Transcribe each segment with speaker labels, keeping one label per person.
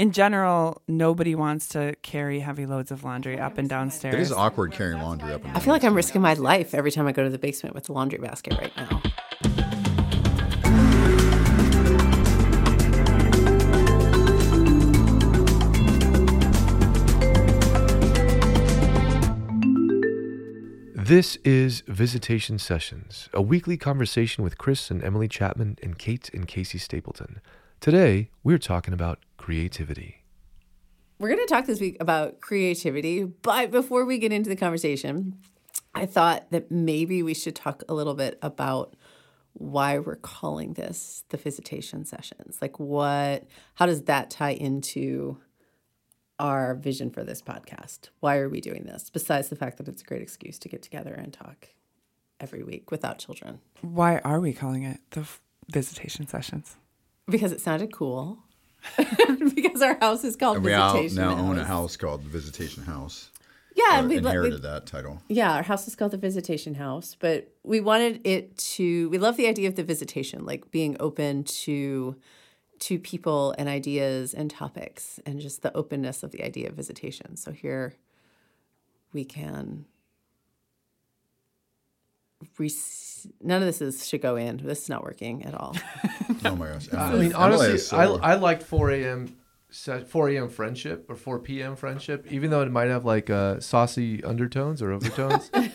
Speaker 1: in general, nobody wants to carry heavy loads of laundry up and downstairs.
Speaker 2: It is awkward carrying laundry up and down.
Speaker 3: I feel like I'm risking my life every time I go to the basement with the laundry basket right now.
Speaker 4: This is Visitation Sessions, a weekly conversation with Chris and Emily Chapman and Kate and Casey Stapleton. Today, we're talking about creativity.
Speaker 3: We're going to talk this week about creativity, but before we get into the conversation, I thought that maybe we should talk a little bit about why we're calling this the visitation sessions. Like what how does that tie into our vision for this podcast? Why are we doing this? Besides the fact that it's a great excuse to get together and talk every week without children.
Speaker 1: Why are we calling it the visitation sessions?
Speaker 3: Because it sounded cool. because our house is called Visitation House.
Speaker 2: And we now,
Speaker 3: Visitation
Speaker 2: now own a house called the Visitation House.
Speaker 3: Yeah, and we, we,
Speaker 2: inherited that title.
Speaker 3: Yeah, our house is called the Visitation House, but we wanted it to. We love the idea of the visitation, like being open to to people and ideas and topics, and just the openness of the idea of visitation. So here we can. Rec- None of this is should go in. This is not working at all.
Speaker 2: Oh my gosh.
Speaker 4: I mean, honestly,
Speaker 2: so-
Speaker 4: I, I liked 4 a.m. 4 a.m. friendship or 4 p.m. friendship, even though it might have like uh, saucy undertones or overtones. I,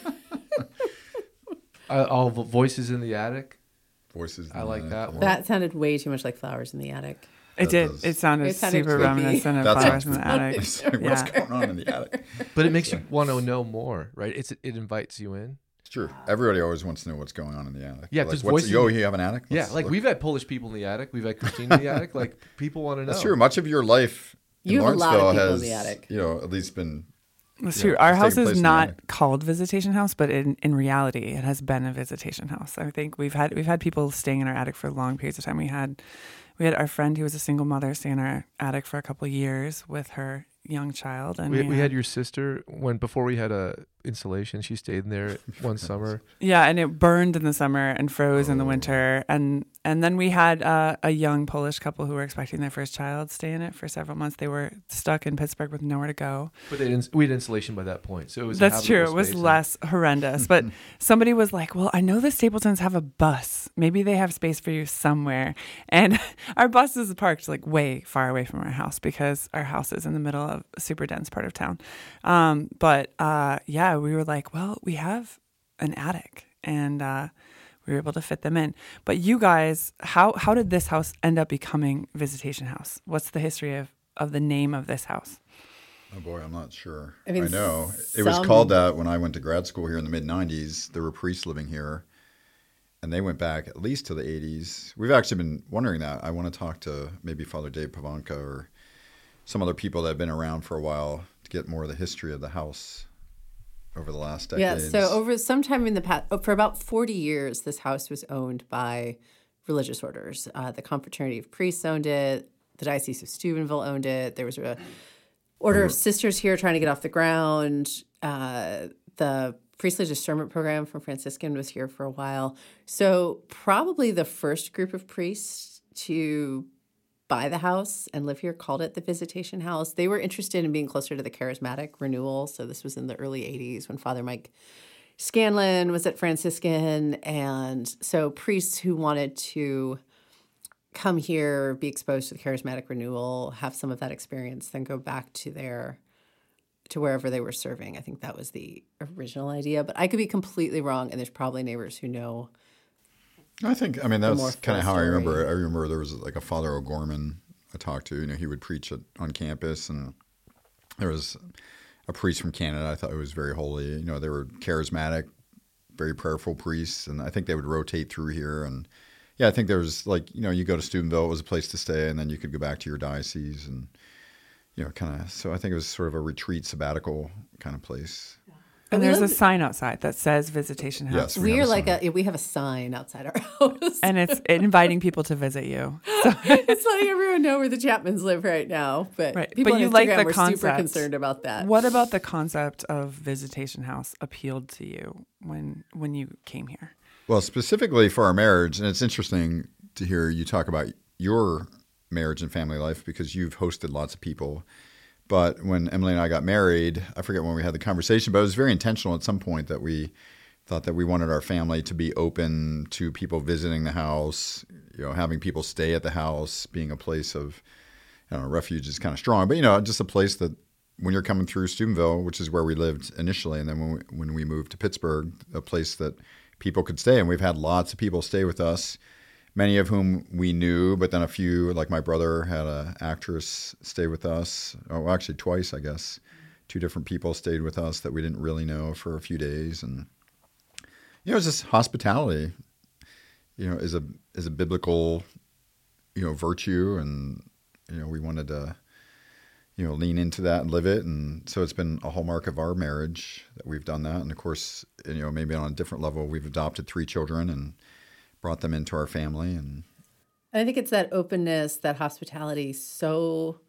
Speaker 4: all voices in the attic.
Speaker 2: voices.
Speaker 4: I like
Speaker 2: in
Speaker 4: that one.
Speaker 3: that sounded way too much like flowers in the attic.
Speaker 1: It
Speaker 2: That
Speaker 1: did.
Speaker 2: does-
Speaker 1: It sounded,
Speaker 3: It sounded
Speaker 1: super
Speaker 3: creepy.
Speaker 1: reminiscent of
Speaker 2: That's
Speaker 1: flowers in the attic.
Speaker 2: What's
Speaker 1: Yeah.
Speaker 2: going on in the attic?
Speaker 4: But it makes you want to know more, right? It's it invites you in.
Speaker 2: It's true. Everybody always wants to know what's going on in the attic.
Speaker 4: Yeah,
Speaker 2: like,
Speaker 4: just
Speaker 2: what's, yo, you have an attic?
Speaker 4: Yeah,
Speaker 2: Let's
Speaker 4: like
Speaker 2: look.
Speaker 4: we've had Polish people in the attic. We've had Christine in the attic. Like people want to know.
Speaker 2: That's true. Much of your life in
Speaker 3: You have a lot of
Speaker 2: Lawrenceville
Speaker 3: in
Speaker 2: has,
Speaker 3: the attic.
Speaker 2: you know, at least been.
Speaker 1: That's true.
Speaker 2: it's
Speaker 1: Our house is not called visitation house, but in, in reality, it has been a visitation house. I think we've had we've had people staying in our attic for long periods of time. We had we had our friend who was a single mother stay in our attic for a couple of years with her young child, and
Speaker 4: We, we had your sister when before we had a installation. She stayed in there one summer.
Speaker 1: yeah, and it burned in the summer and froze in the
Speaker 2: Oh.
Speaker 1: winter, and and then we had uh, a young Polish couple who were expecting their first child stay in it for several months. They were stuck in Pittsburgh with nowhere to go.
Speaker 4: But they didn't, we had insulation by that point, so it was.
Speaker 1: That's true. It was
Speaker 4: space
Speaker 1: less horrendous. But somebody was like, Well, I know the Stapletons have a bus. Maybe they have space for you somewhere. And our bus is parked like way far away from our house because our house is in the middle of a super dense part of town. Um, but uh, yeah, we were like, Well, we have an attic and uh, we were able to fit them in. But you guys, how, how did this house end up becoming Visitation House? What's the history of, of the name of this house?
Speaker 2: Oh boy, I'm not sure.
Speaker 3: I
Speaker 2: I,
Speaker 3: mean,
Speaker 2: know it was called that when I went to grad school here in the mid '90s. There were priests living here, and they went back at least to the '80s. We've actually been wondering that. I want to talk to maybe Father Dave Pivonka or some other people that have been around for a while to get more of the history of the house over the last
Speaker 3: Yeah, so over sometime in the past, for about 40 years, this house was owned by religious orders. Uh, the Confraternity of Priests owned it, the Diocese of Steubenville owned it. There was a order of sisters here trying to get off the ground. Uh, the priestly discernment program from Franciscan was here for a while. So, probably the first group of priests to buy the house and live here called it the visitation house. They were interested in being closer to the charismatic renewal. So this was in the early 80s when father mike scanlan was at franciscan. And so priests who wanted to come here be exposed to the charismatic renewal have some of that experience then go back to their to wherever they were serving. I think that was the original idea. But i could be completely wrong and there's probably neighbors who know
Speaker 2: I think I mean that's kind of how I remember. I remember there was like a Father O'Gorman I talked to. You know, he would preach at, on campus, and there was a priest from Canada. I thought it was very holy. You know, they were charismatic, very prayerful priests, and I think they would rotate through here. And yeah, I think there was like you know, you go to Steubenville, it was a place to stay, and then you could go back to your diocese, and you know, kind of. So I think it was sort of a retreat, sabbatical kind of place.
Speaker 1: And there's a sign outside that says Visitation House.
Speaker 2: Yes, we
Speaker 3: we
Speaker 2: have
Speaker 3: are
Speaker 2: a
Speaker 3: like
Speaker 2: sign.
Speaker 3: a we have a sign outside our house
Speaker 1: and it's inviting people to visit you.
Speaker 3: it's letting everyone know where the Chapmans live right now. But
Speaker 1: Right.
Speaker 3: people
Speaker 1: But
Speaker 3: on
Speaker 1: you like
Speaker 3: Instagram
Speaker 1: the
Speaker 3: were super concerned about that.
Speaker 1: What about the concept of Visitation House appealed to you when when you came here?
Speaker 2: Well, specifically for our marriage, and it's interesting to hear you talk about your marriage and family life because you've hosted lots of people. But when Emily and I got married, I forget when we had the conversation, but it was very intentional at some point that we thought that we wanted our family to be open to people visiting the house, you know, having people stay at the house, being a place of, I don't know, refuge is kind of strong, but you know, just a place that when you're coming through Steubenville, which is where we lived initially, and then when we, when we moved to Pittsburgh, a place that people could stay, and we've had lots of people stay with us, many of whom we knew, but then a few, like my brother, had an actress stay with us. Oh, actually, twice, I guess. Two different people stayed with us that we didn't really know for a few days, and you know, it's just hospitality. You know, is a is a biblical, you know, virtue, and you know, we wanted to you know, lean into that and live it. And so it's been a hallmark of our marriage that we've done that. And of course, you know, maybe on a different level, we've adopted three children and brought them into our family. And,
Speaker 3: I think it's that openness, that hospitality. So,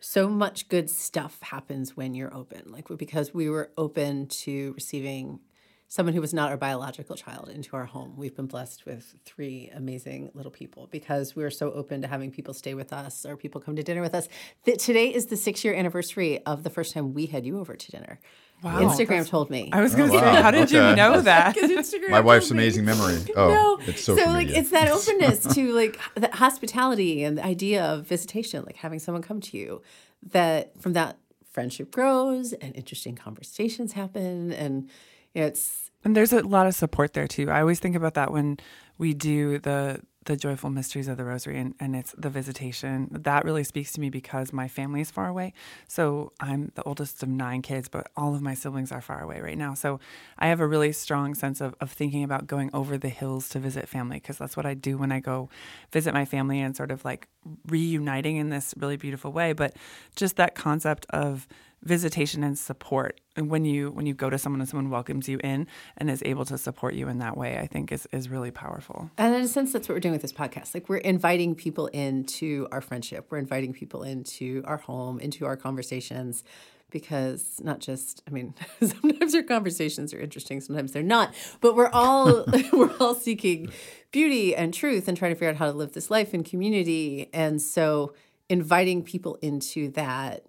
Speaker 3: so much good stuff happens when you're open. Like because we were open to receiving someone who was not our biological child into our home. We've been blessed with three amazing little people because we are so open to having people stay with us or people come to dinner with us. That today is the six year anniversary of the first time we had you over to dinner. Wow. Instagram told me.
Speaker 1: I was going to oh, say, wow. how did okay. you know that?
Speaker 2: My wife's amazing memory. Oh, no. it's so. So
Speaker 3: like, it's that openness to like the hospitality and the idea of visitation, like having someone come to you. That from that friendship grows and interesting conversations happen and it's
Speaker 1: and there's a lot of support there too. I always think about that when we do the the joyful mysteries of the rosary and, and it's the visitation that really speaks to me because my family is far away. So i'm the oldest of nine kids but all of my siblings are far away right now. So i have a really strong sense of, of thinking about going over the hills to visit family because that's what i do when i go visit my family and sort of like reuniting in this really beautiful way. But just that concept of visitation and support. And when you when you go to someone and someone welcomes you in and is able to support you in that way i think is is really powerful.
Speaker 3: And in a sense that's what we're doing with this podcast. Like we're inviting people into our friendship. We're inviting people into our home into our conversations because not just i mean sometimes our conversations are interesting sometimes they're not. But we're all we're all seeking beauty and truth and trying to figure out how to live this life in community. And so inviting people into that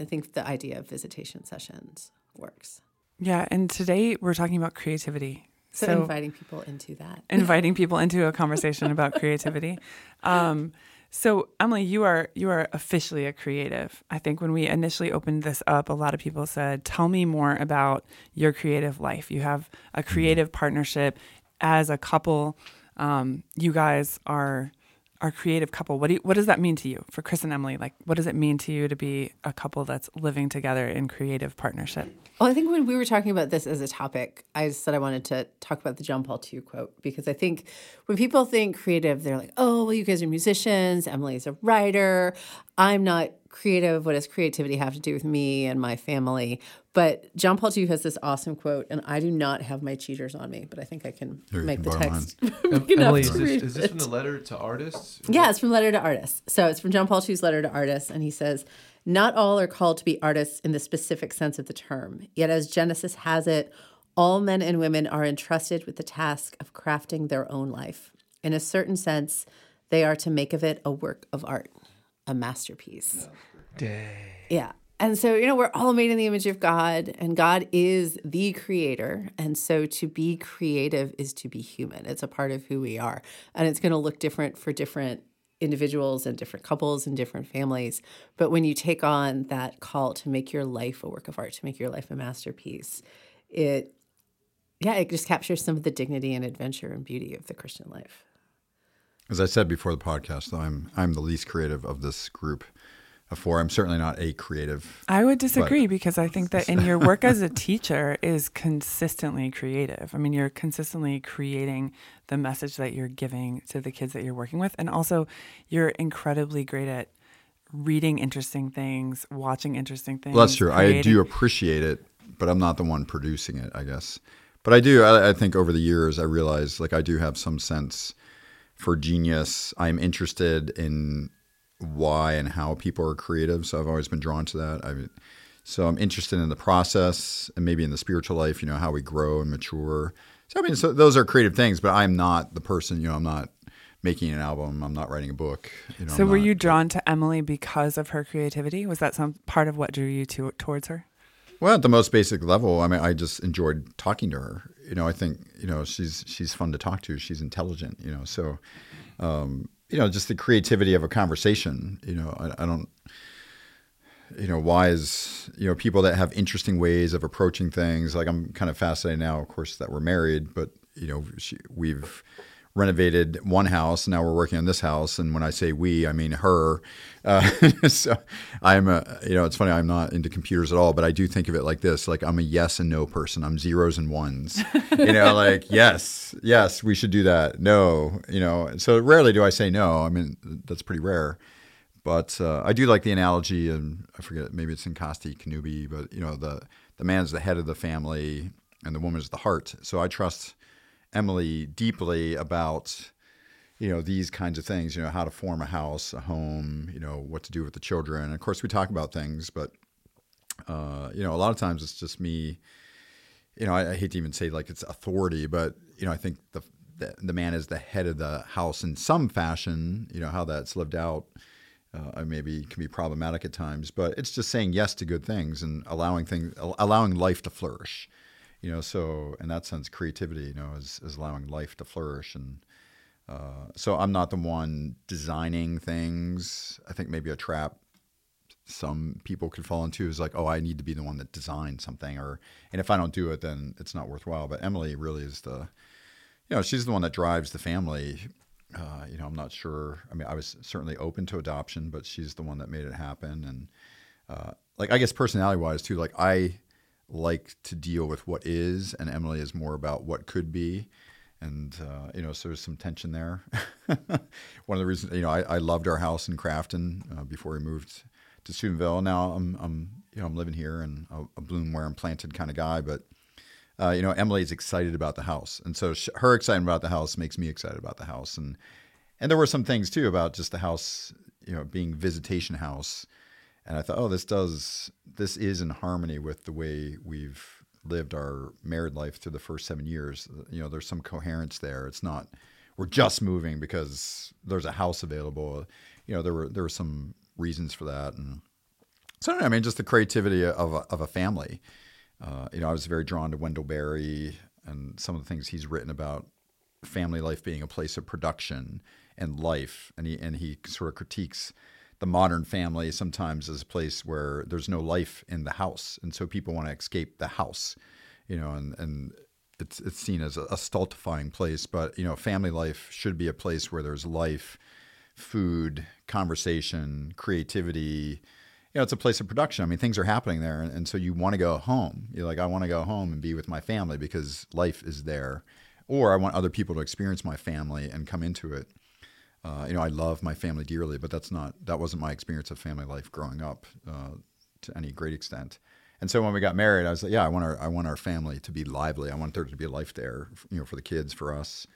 Speaker 3: I think the idea of visitation sessions works.
Speaker 1: Yeah, and today we're talking about creativity.
Speaker 3: So, so inviting people into that.
Speaker 1: inviting people into a conversation about creativity. Um, so Emily, you are you are officially a creative. I think when we initially opened this up, a lot of people said, "Tell me more about your creative life." You have a creative partnership as a couple. Um, you guys are our creative couple. What do you, what does that mean to you for Chris and Emily? Like, what does it mean to you to be a couple that's living together in creative partnership?
Speaker 3: Well, I think when we were talking about this as a topic, I said I wanted to talk about the John Paul II quote because I think when people think creative, they're like, "Oh, well, you guys are musicians. Emily's a writer. I'm not creative. What does creativity have to do with me and my family?" But John Paul II has this awesome quote, and I do not have my cheaters on me, but I think I can
Speaker 2: Here,
Speaker 3: make
Speaker 2: can
Speaker 3: the text.
Speaker 4: Emily, is this, is this from the letter to artists?
Speaker 3: Yeah, it's from letter to artists. So it's from John Paul II's letter to artists, and he says, "Not all are called to be artists in the specific sense of the term. Yet, as Genesis has it, all men and women are entrusted with the task of crafting their own life. In a certain sense, they are to make of it a work of art, a masterpiece."
Speaker 4: Dang.
Speaker 3: Yeah. And so, you know, we're all made in the image of God, and God is the creator. And so, to be creative is to be human. It's a part of who we are. And it's going to look different for different individuals and different couples and different families. But when you take on that call to make your life a work of art, to make your life a masterpiece, it, yeah, it just captures some of the dignity and adventure and beauty of the Christian life.
Speaker 2: As I said before the podcast, though, I'm I'm the least creative of this group before. I'm certainly not a creative.
Speaker 1: I would disagree but. because I think that in your work as a teacher is consistently creative. I mean, you're consistently creating the message that you're giving to the kids that you're working with. And also, you're incredibly great at reading interesting things, watching interesting things.
Speaker 2: Well, that's true. Creating. I do appreciate it, but I'm not the one producing it, I guess. But I do. I, I think over the years, I realized like I do have some sense for genius. I'm interested in why and how people are creative. So I've always been drawn to that. I mean, so I'm interested in the process and maybe in the spiritual life, you know, how we grow and mature. So I mean, so those are creative things, but I'm not the person, you know, I'm not making an album. I'm not writing a book. You know,
Speaker 1: so
Speaker 2: I'm
Speaker 1: were
Speaker 2: not-
Speaker 1: you drawn to Emily because of her creativity? Was that some part of what drew you to towards her?
Speaker 2: Well, at the most basic level, I mean, I just enjoyed talking to her. You know, I think you know she's she's fun to talk to. She's intelligent. You know, so um, you know, just the creativity of a conversation. You know, I, I don't. You know, why is you know people that have interesting ways of approaching things. Like I'm kind of fascinated now, of course, that we're married, but you know, she, we've renovated one house. Now we're working on this house, and when I say we, I mean her. Uh, so I'm a, you know, it's funny. I'm not into computers at all, but I do think of it like this: like I'm a yes and no person. I'm zeros and ones. you know, like yes, yes, we should do that. No, you know. So rarely do I say no. I mean, that's pretty rare. But uh, I do like the analogy, and I forget maybe it's in Casti Connubii, but you know, the the man's the head of the family, and the woman's the heart. So I trust Emily deeply about you know these kinds of things. You know, how to form a house, a home. You know, what to do with the children. And of course, we talk about things, but uh, you know, a lot of times it's just me. You know, I, I hate to even say like it's authority, but you know, I think the, the the man is the head of the house in some fashion. You know, how that's lived out uh, maybe can be problematic at times, but it's just saying yes to good things and allowing things, allowing life to flourish. You know, so in that sense, creativity, you know, is, is allowing life to flourish. And uh, so I'm not the one designing things. I think maybe a trap some people could fall into is like, oh, I need to be the one that designed something, or and if I don't do it, then it's not worthwhile. But Emily really is the, you know, she's the one that drives the family uh, you know, I'm not sure. I mean, I was certainly open to adoption, but she's the one that made it happen. And uh, like, I guess personality wise too, like I like to deal with what is, and Emily is more about what could be. And uh, you know, so there's some tension there. one of the reasons, you know, I, I loved our house in Crafton uh, before we moved to Steubenville. Now I'm, I'm, you know, I'm living here and a, a bloom where I'm planted kind of guy, but uh, you know, Emily's excited about the house, and so her excitement about the house makes me excited about the house, and and there were some things too about just the house, you know, being visitation house, and I thought, oh, this does this is in harmony with the way we've lived our married life through the first seven years. You know, there's some coherence there. It's not we're just moving because there's a house available. You know, there were there were some reasons for that, and so I mean, just the creativity of a, of a family. Uh, you know, I was very drawn to Wendell Berry and some of the things he's written about family life being a place of production and life, and he and he sort of critiques the modern family sometimes is a place where there's no life in the house, and so people want to escape the house, you know, and and it's it's seen as a, a stultifying place, but you know, family life should be a place where there's life, food, conversation, creativity you know, it's a place of production. I mean, things are happening there, and, and so you want to go home. You're like, I want to go home and be with my family because life is there, or I want other people to experience my family and come into it. Uh, you know, I love my family dearly, but that's not that wasn't my experience of family life growing up uh, to any great extent. And so when we got married, I was like, yeah, I want our I want our family to be lively. I want there to be a life there, you know, for the kids, for us.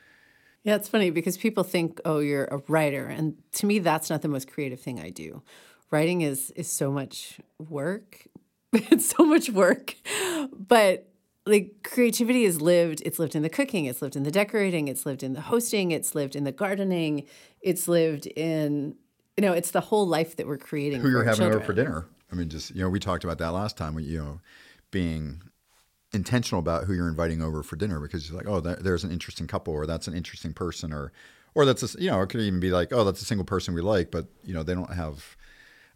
Speaker 3: Yeah, it's funny because people think, oh, you're a writer, and to me, that's not the most creative thing I do writing is is so much work. it's so much work. But like creativity is lived, it's lived in the cooking, it's lived in the decorating, it's lived in the hosting, it's lived in the gardening, it's lived in you know, it's the whole life that we're creating.
Speaker 2: Who you're having
Speaker 3: children.
Speaker 2: over for dinner. I mean, just you know, we talked about that last time. You know, being intentional about who you're inviting over for dinner because you're like, oh, there's an interesting couple, or that's an interesting person, or or that's a, you know, it could even be like, oh, that's a single person we like, but you know, they don't have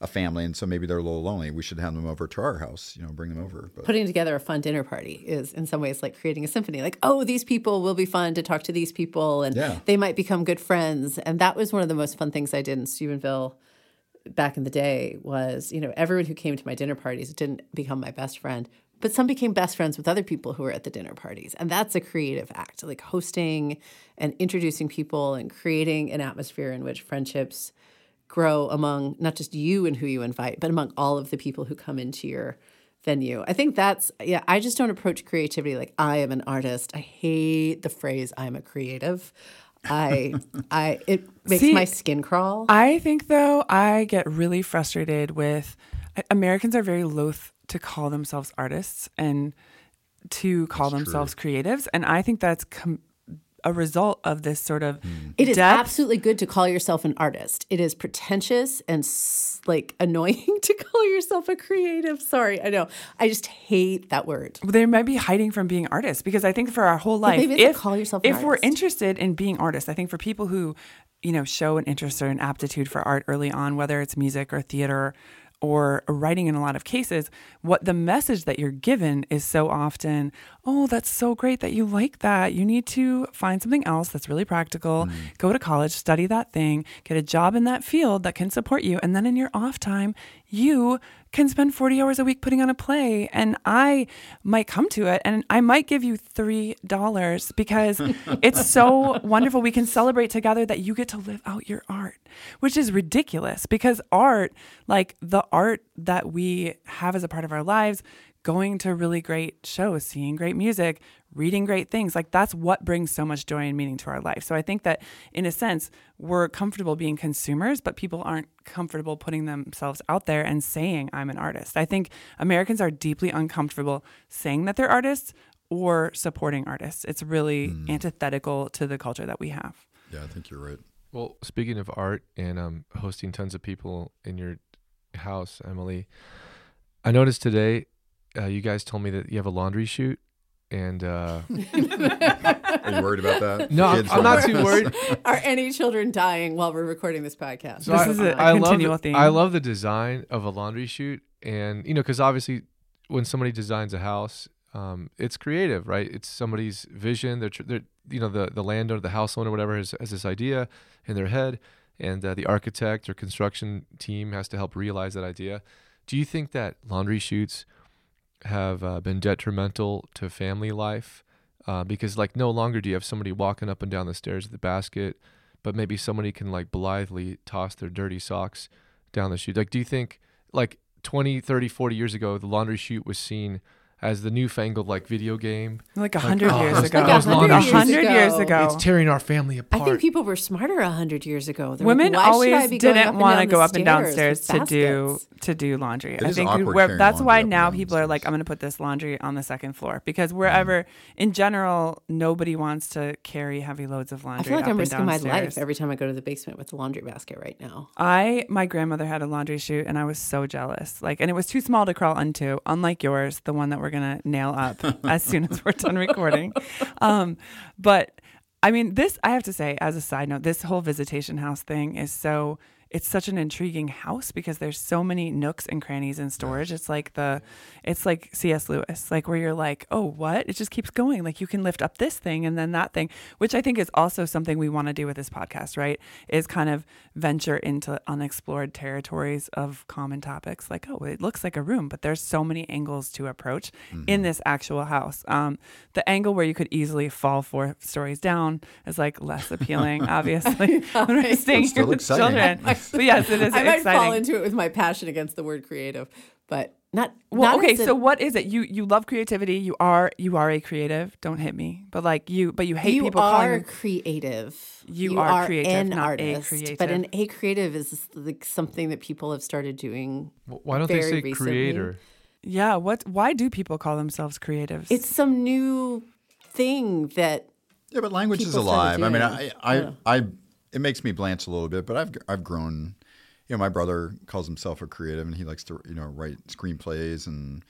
Speaker 2: a family, and so maybe they're a little lonely. We should have them over to our house, you know, bring them over.
Speaker 3: But. Putting together a fun dinner party is, in some ways, like creating a symphony. Like, oh, these people will be fun to talk to these people, and
Speaker 2: yeah.
Speaker 3: they might become good friends. And that was one of the most fun things I did in Steubenville back in the day. Was you know everyone who came to my dinner parties didn't become my best friend, but some became best friends with other people who were at the dinner parties, and that's a creative act, like hosting and introducing people and creating an atmosphere in which friendships grow among not just you and who you invite, but among all of the people who come into your venue. I think that's yeah, I just don't approach creativity like I am an artist. I hate the phrase I'm a creative. I I it makes
Speaker 1: See,
Speaker 3: my skin crawl.
Speaker 1: I think though I get really frustrated with Americans are very loath to call themselves artists and to call
Speaker 2: That's
Speaker 1: themselves
Speaker 2: true.
Speaker 1: creatives and I think that's com- a result of this sort of hmm.
Speaker 3: It is
Speaker 1: depth.
Speaker 3: absolutely good to call yourself an artist. It is pretentious and s- like annoying to call yourself a creative. Sorry, I know. I just hate that word.
Speaker 1: they might be hiding from being artists because I think for our whole life,
Speaker 3: maybe
Speaker 1: if,
Speaker 3: call yourself an
Speaker 1: if we're interested in being artists, I think for people who, you know, show an interest or an aptitude for art early on, whether it's music or theater or writing in a lot of cases, what the message that you're given is so often, oh, that's so great that you like that. You need to find something else that's really practical, hmm. go to college, study that thing, get a job in that field that can support you. And then in your off time, you can spend 40 hours a week putting on a play and I might come to it and I might give you $3 because it's so wonderful. We can celebrate together that you get to live out your art which is ridiculous because art like the art that we have as a part of our lives going to really great shows seeing great music reading great things like that's what brings so much joy and meaning to our life. So i think that in a sense we're comfortable being consumers but people aren't comfortable putting themselves out there and saying i'm an artist. I think americans are deeply uncomfortable saying that they're artists or supporting artists. It's really antithetical to the culture that we have.
Speaker 2: Yeah, I think you're right.
Speaker 4: Well, speaking of art and um, hosting tons of people in your house, Emily, I noticed today uh, you guys told me that you have a laundry chute, and uh,
Speaker 2: Are you worried about that?
Speaker 4: no, I'm,
Speaker 2: Kids
Speaker 4: I'm
Speaker 2: don't
Speaker 4: too worried.
Speaker 3: Are any children dying while we're recording this podcast?
Speaker 4: So
Speaker 1: This
Speaker 4: I,
Speaker 1: is a
Speaker 4: I love
Speaker 1: continual
Speaker 4: the,
Speaker 1: theme.
Speaker 4: I love the design of a laundry chute, and you know, because obviously, when somebody designs a house, um, it's creative, right? It's somebody's vision. They're, tr- they're you know, the the landowner, the house owner, whatever, has, has this idea in their head, and uh, the architect or construction team has to help realize that idea. Do you think that laundry chutes have uh, been detrimental to family life? Uh, because like no longer do you have somebody walking up and down the stairs with the basket, but maybe somebody can like blithely toss their dirty socks down the chute. Like, do you think like 20, 30, 40 years ago, the laundry chute was seen as the newfangled like video game?
Speaker 1: like a hundred
Speaker 4: oh,
Speaker 1: years
Speaker 4: those-
Speaker 1: ago
Speaker 4: those
Speaker 1: a
Speaker 4: laundry
Speaker 3: years
Speaker 1: hundred years ago
Speaker 4: It's tearing our family apart.
Speaker 3: I think people were smarter a hundred years ago. They're
Speaker 1: Women
Speaker 3: like, "Why should I
Speaker 1: always
Speaker 3: be going up
Speaker 1: didn't want to go up and downstairs to do to do laundry.
Speaker 2: It
Speaker 1: I
Speaker 2: is
Speaker 1: think
Speaker 2: awkward
Speaker 1: that's why now people are like. I'm going to put this laundry on the second floor because wherever, in general, nobody wants to carry heavy loads of laundry.
Speaker 3: I feel like
Speaker 1: up
Speaker 3: I'm risking my life every time I go to the basement with the laundry basket right now.
Speaker 1: I my grandmother had a laundry chute and I was so jealous. Like and it was too small to crawl into, unlike yours, the one that we're gonna nail up as soon as we're done recording. Um, but I mean this I have to say, as a side note, this whole visitation house thing is so it's such an intriguing house because there's so many nooks and crannies and storage. It's like the it's like C.S. Lewis, like where you're like, oh, what? It just keeps going. Like you can lift up this thing and then that thing, which I think is also something we want to do with this podcast, right? Is kind of venture into unexplored territories of common topics. Like, oh, it looks like a room, but there's so many angles to approach in this actual house. Um, the angle where you could easily fall four stories down is like less appealing, obviously. when we're staying
Speaker 2: still
Speaker 1: here with
Speaker 2: exciting.
Speaker 1: children. But yes, it is
Speaker 3: I might
Speaker 1: exciting.
Speaker 3: fall into it with my passion against the word creative, but not.
Speaker 1: Well,
Speaker 3: not
Speaker 1: okay,
Speaker 3: as a-
Speaker 1: so what is it? You you love creativity. You are you are a creative. Don't hit me. But like you, but you hate
Speaker 3: you
Speaker 1: people
Speaker 3: are
Speaker 1: calling.
Speaker 3: creative.
Speaker 1: You are creative,
Speaker 3: an
Speaker 1: not a
Speaker 3: artist,
Speaker 1: creative.
Speaker 3: but an a creative is like something that people have started doing.
Speaker 4: Why don't they say
Speaker 3: recently.
Speaker 4: creator?
Speaker 1: Yeah. What? Why do people call themselves creatives?
Speaker 3: It's some new thing that
Speaker 2: Yeah, but language is
Speaker 3: people started
Speaker 2: alive. I mean,
Speaker 3: doing.
Speaker 2: I,
Speaker 3: Yeah.
Speaker 2: I, I, it makes me blanch a little bit, but I've, I've grown. You know, my brother calls himself a creative, and he likes to, you know, write screenplays and,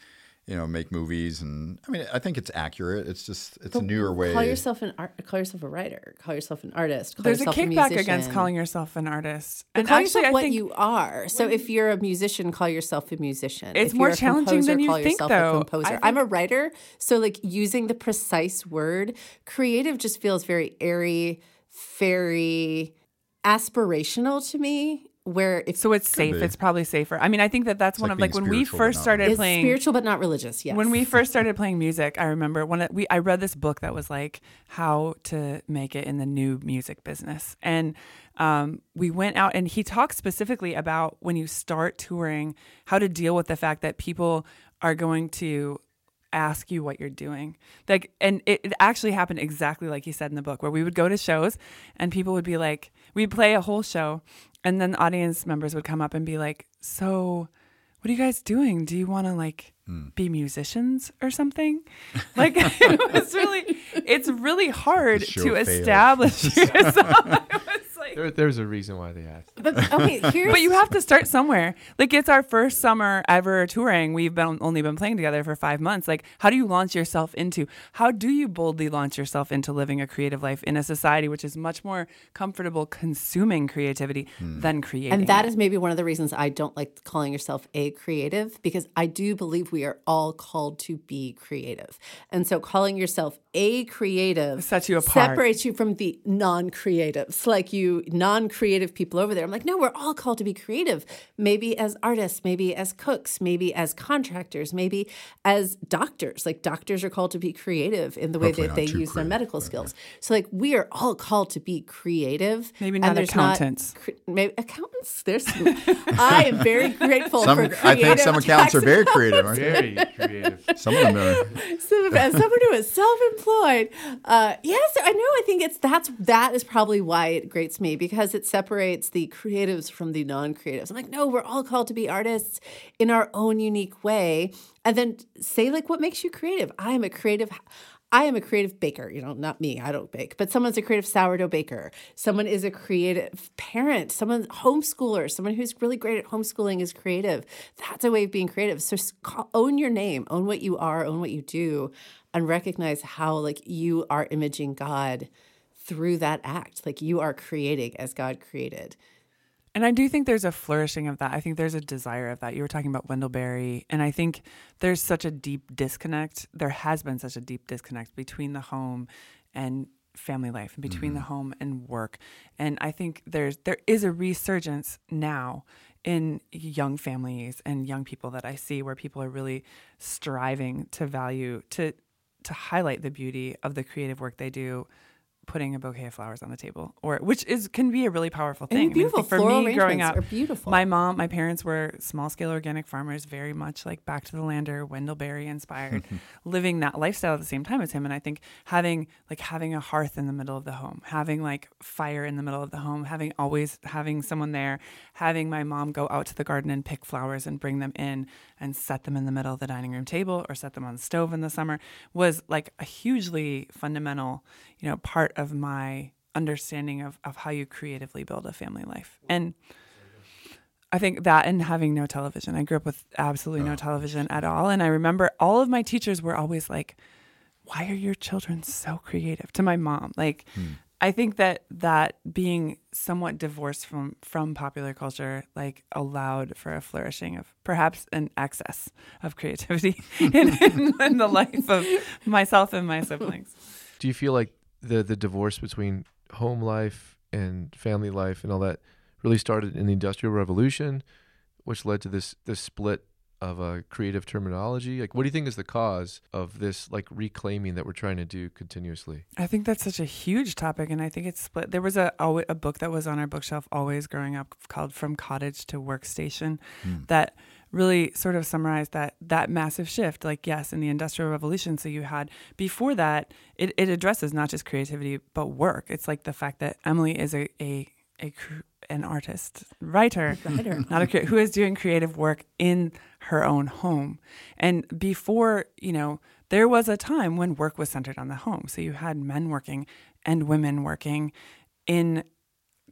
Speaker 2: you know, make movies. And I mean, I think it's accurate. It's just, it's a newer way.
Speaker 3: call yourself an art, call yourself a writer, call yourself an artist. Call
Speaker 1: There's a
Speaker 3: yourself
Speaker 1: kickback
Speaker 3: musician.
Speaker 1: against calling yourself an artist.
Speaker 3: But
Speaker 1: and
Speaker 3: call
Speaker 1: actually,
Speaker 3: yourself
Speaker 1: I
Speaker 3: what
Speaker 1: think
Speaker 3: you are. So if you're a musician, call yourself a musician.
Speaker 1: It's
Speaker 3: if
Speaker 1: more challenging
Speaker 3: composer,
Speaker 1: than you
Speaker 3: call
Speaker 1: think,
Speaker 3: yourself
Speaker 1: though.
Speaker 3: A composer.
Speaker 1: I
Speaker 3: I'm a writer, so like using the precise word, creative just feels very airy, fairy, aspirational to me. Where if
Speaker 1: so it's safe.
Speaker 2: be.
Speaker 1: It's probably safer. I mean, I think that that's one
Speaker 2: like
Speaker 1: of like when we first started
Speaker 3: it's
Speaker 1: playing.
Speaker 3: spiritual but not religious. Yes.
Speaker 1: When we first started playing music, I remember when it, we I read this book that was like how to make it in the new music business, and um, we went out and he talked specifically about when you start touring, how to deal with the fact that people are going to ask you what you're doing. Like, and it, it actually happened exactly like he said in the book, where we would go to shows and people would be like, we'd play a whole show, and then audience members would come up and be like, "So, what are you guys doing? Do you want to like hmm. be musicians or something. Like it was really, it's really hard to
Speaker 2: failed.
Speaker 1: establish yourself. It was like-
Speaker 4: There, there's a reason why they asked.
Speaker 3: But okay, here's
Speaker 1: but you have to start somewhere. Like it's our first summer ever touring. We've been only been playing together for five months. Like how do you launch yourself into? How do you boldly launch yourself into living a creative life in a society which is much more comfortable consuming creativity hmm. than creating?
Speaker 3: And that
Speaker 1: it?
Speaker 3: is maybe one of the reasons I don't like calling yourself a creative because I do believe we are all called to be creative. And so calling yourself a creative
Speaker 1: Sets you apart.
Speaker 3: separates you from the non-creatives, like you non-creative people over there. I'm like, no, we're all called to be creative. Maybe as artists, maybe as cooks, maybe as contractors, maybe as doctors. Like doctors are called to be creative in the way
Speaker 2: Hopefully
Speaker 3: that they
Speaker 2: too
Speaker 3: use their medical
Speaker 2: but,
Speaker 3: skills. So like we are all called to be creative.
Speaker 1: Maybe
Speaker 3: and
Speaker 1: not
Speaker 3: there's
Speaker 1: accountants.
Speaker 3: cre- maybe accountants. There's. I am very grateful
Speaker 2: Some,
Speaker 3: for
Speaker 2: I think some accountants are very creative. Aren't?
Speaker 4: Very creative.
Speaker 2: Some of them are.
Speaker 3: So, as someone who is self-employed, uh, yes, I know. I think it's that's that is probably why it grates me because it separates the creatives from the non-creatives. I'm like, no, we're all called to be artists in our own unique way, and then say like, what makes you creative? I am a creative. I am a creative baker, you know, not me, I don't bake, but someone's a creative sourdough baker. Someone is a creative parent, someone homeschooler, someone who's really great at homeschooling is creative. That's a way of being creative. So own your name, own what you are, own what you do, and recognize how like you are imaging God through that act. Like you are creating as God created.
Speaker 1: And I do think there's a flourishing of that. I think there's a desire of that. You were talking about Wendell Berry, and I think there's such a deep disconnect. There has been such a deep disconnect between the home and family life, and between the mm-hmm. home and work. And I think there's there is a resurgence now in young families and young people that I see where people are really striving to value to to highlight the beauty of the creative work they do putting a bouquet of flowers on the table or which is can be a really powerful
Speaker 3: And
Speaker 1: thing I mean,
Speaker 3: beautiful
Speaker 1: for
Speaker 3: floral
Speaker 1: me growing
Speaker 3: arrangements
Speaker 1: up
Speaker 3: are beautiful.
Speaker 1: my mom my parents were small scale organic farmers very much like back to the lander wendell berry inspired living that lifestyle at the same time as him and i think having like having a hearth in the middle of the home having like fire in the middle of the home having always having someone there having my mom go out to the garden and pick flowers and bring them in and set them in the middle of the dining room table or set them on the stove in the summer was like a hugely fundamental you know part of my understanding of, of how you creatively build a family life and I think that and having no television. I grew up with absolutely no oh, television at all. And I remember all of my teachers were always like, why are your children so creative to my mom? Like, hmm. I think that that being somewhat divorced from from popular culture like allowed for a flourishing of perhaps an excess of creativity in, in, in the life of myself and my siblings.
Speaker 4: Do you feel like the the divorce between home life and family life and all that really started in the Industrial Revolution, which led to this this split of a creative terminology? Like, what do you think is the cause of this like reclaiming that we're trying to do continuously?
Speaker 1: I think that's such a huge topic, and I think it's split. There was a a book that was on our bookshelf always growing up called "From Cottage to Workstation," hmm. that really sort of summarized that that massive shift. Like, yes, in the Industrial Revolution, so you had before that, it, it addresses not just creativity but work. It's like the fact that Emily is a a, a an artist, writer,
Speaker 3: Writer.
Speaker 1: not a who is doing creative work in her own home. And before, you know, there was a time when work was centered on the home. So you had men working and women working in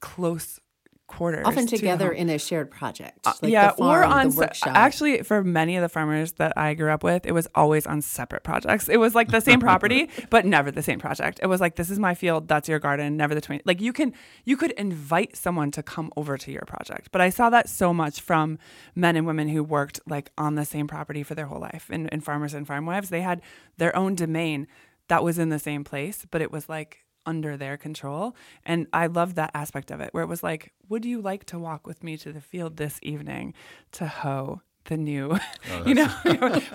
Speaker 1: close quarters.
Speaker 3: Often together in a shared project.
Speaker 1: Uh,
Speaker 3: like
Speaker 1: yeah,
Speaker 3: the farm,
Speaker 1: or on
Speaker 3: the
Speaker 1: se- actually for many of the farmers that I grew up with, it was always on separate projects. It was like the same property, but never the same project. It was like this is my field, that's your garden, never the twain. Like you can you could invite someone to come over to your project, but I saw that so much from men and women who worked like on the same property for their whole life. And, and farmers and farm wives, they had their own domain that was in the same place, but it was like under their control. And I loved that aspect of it where it was like, would you like to walk with me to the field this evening to hoe the new, you know,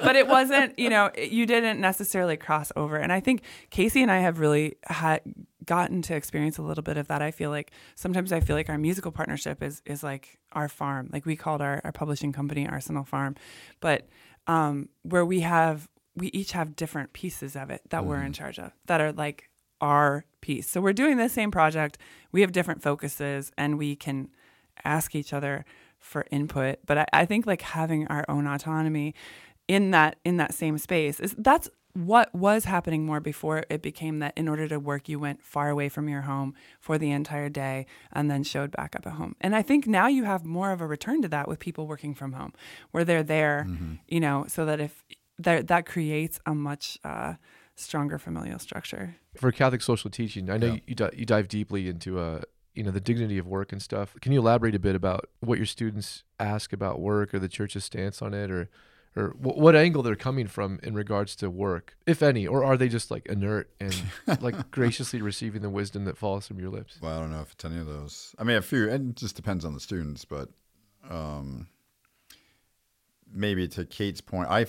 Speaker 1: but it wasn't, you know, it- you didn't necessarily cross over. And I think Casey and I have really had gotten to experience a little bit of that. I feel like sometimes I feel like our musical partnership is, is like our farm. Like we called our, our publishing company Arsenal Farm, but um, where we have, we each have different pieces of it that we're in charge of that are like our piece. So we're doing the same project. We have different focuses and we can ask each other for input. But I, I think like having our own autonomy in that in that same space. Is that's what was happening more before it became that in order to work you went far away from your home for the entire day and then showed back up at home and i think now you have more of a return to that with people working from home where they're there mm-hmm. you know so that if that that creates a much uh, stronger familial structure
Speaker 4: for catholic social teaching i know yeah. you, you dive deeply into uh, you know the dignity of work and stuff can you elaborate a bit about what your students ask about work or the church's stance on it or or w- what angle they're coming from in regards to work, if any, or are they just like inert and like graciously receiving the wisdom that falls from your lips?
Speaker 2: Well, I don't know if it's any of those. I mean, a few. It just depends on the students, but um, maybe to Kate's point, I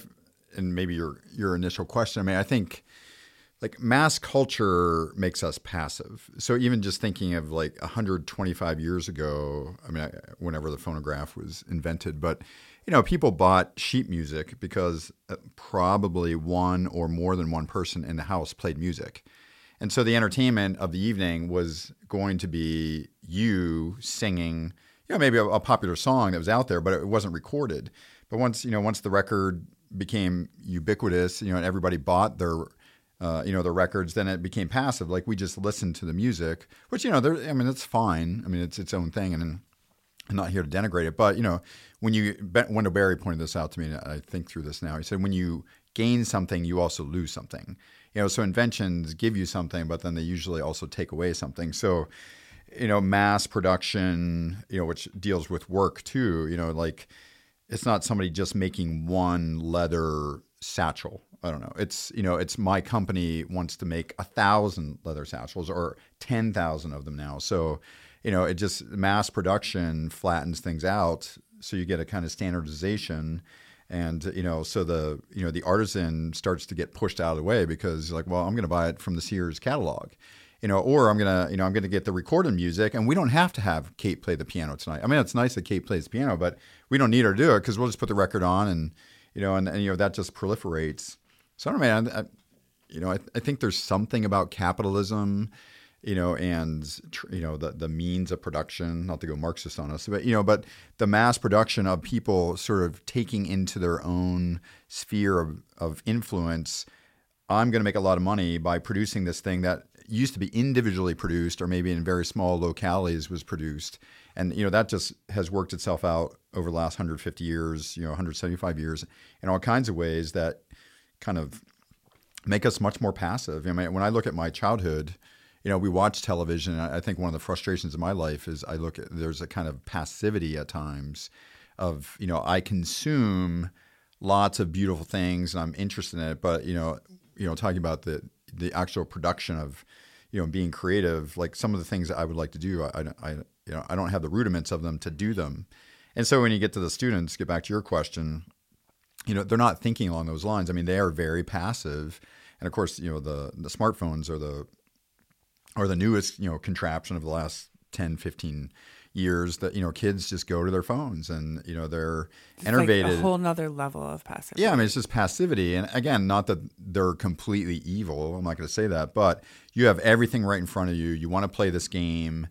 Speaker 2: and maybe your your initial question. I mean, I think like mass culture makes us passive. So even just thinking of like 125 years ago, I mean, whenever the phonograph was invented, but you know, people bought sheet music because uh, probably one or more than one person in the house played music. And so the entertainment of the evening was going to be you singing, you know, maybe a, a, popular song that was out there, but it wasn't recorded. But once, you know, once the record became ubiquitous, you know, and everybody bought their, uh, you know, the records, then it became passive. Like we just listened to the music, which, you know, there, I mean, it's fine. I mean, it's its own thing. And I'm not here to denigrate it, but you know, when you Wendell Berry pointed this out to me, and I think through this now. He said when you gain something, you also lose something. You know, so inventions give you something, but then they usually also take away something. So, you know, mass production, you know, which deals with work too. You know, like it's not somebody just making one leather satchel. I don't know. It's you know, it's my company wants to make a thousand leather satchels or ten thousand of them now. So you know, it just mass production flattens things out, so you get a kind of standardization, and you know, so the you know the artisan starts to get pushed out of the way because like, well, I'm going to buy it from the Sears catalog, you know, or I'm gonna you know I'm gonna get the recorded music, and we don't have to have Kate play the piano tonight. I mean, it's nice that Kate plays piano, but we don't need her to do it because we'll just put the record on, and you know, and, and you know that just proliferates. So I don't know, man. I, you know, I, I think there's something about capitalism you know, and you know the the means of production. Not to go Marxist on us, but you know, but the mass production of people sort of taking into their own sphere of, of influence. I'm going to make a lot of money by producing this thing that used to be individually produced, or maybe in very small localities was produced, and you know that just has worked itself out over the last 150 years, you know, 175 years, in all kinds of ways that kind of make us much more passive. I mean, when I look at my childhood you know, we watch television. I think one of the frustrations of my life is I look at there's a kind of passivity at times of, you know, I consume lots of beautiful things and I'm interested in it, but you know, you know, talking about the the actual production of, you know, being creative, like some of the things that I would like to do, I, I, you know, I don't have the rudiments of them to do them. And so when you get to the students, get back to your question, you know, they're not thinking along those lines. I mean, they are very passive. And of course, you know, the the smartphones are the or the newest you know contraption of the last 10 15 years that you know kids just go to their phones and you know they're
Speaker 1: it's
Speaker 2: enervated
Speaker 1: like a whole nother level of passivity.
Speaker 2: Yeah i mean it's just passivity. And again not that they're completely evil. I'm not going to say that but you have everything right in front of you. You want to play this game.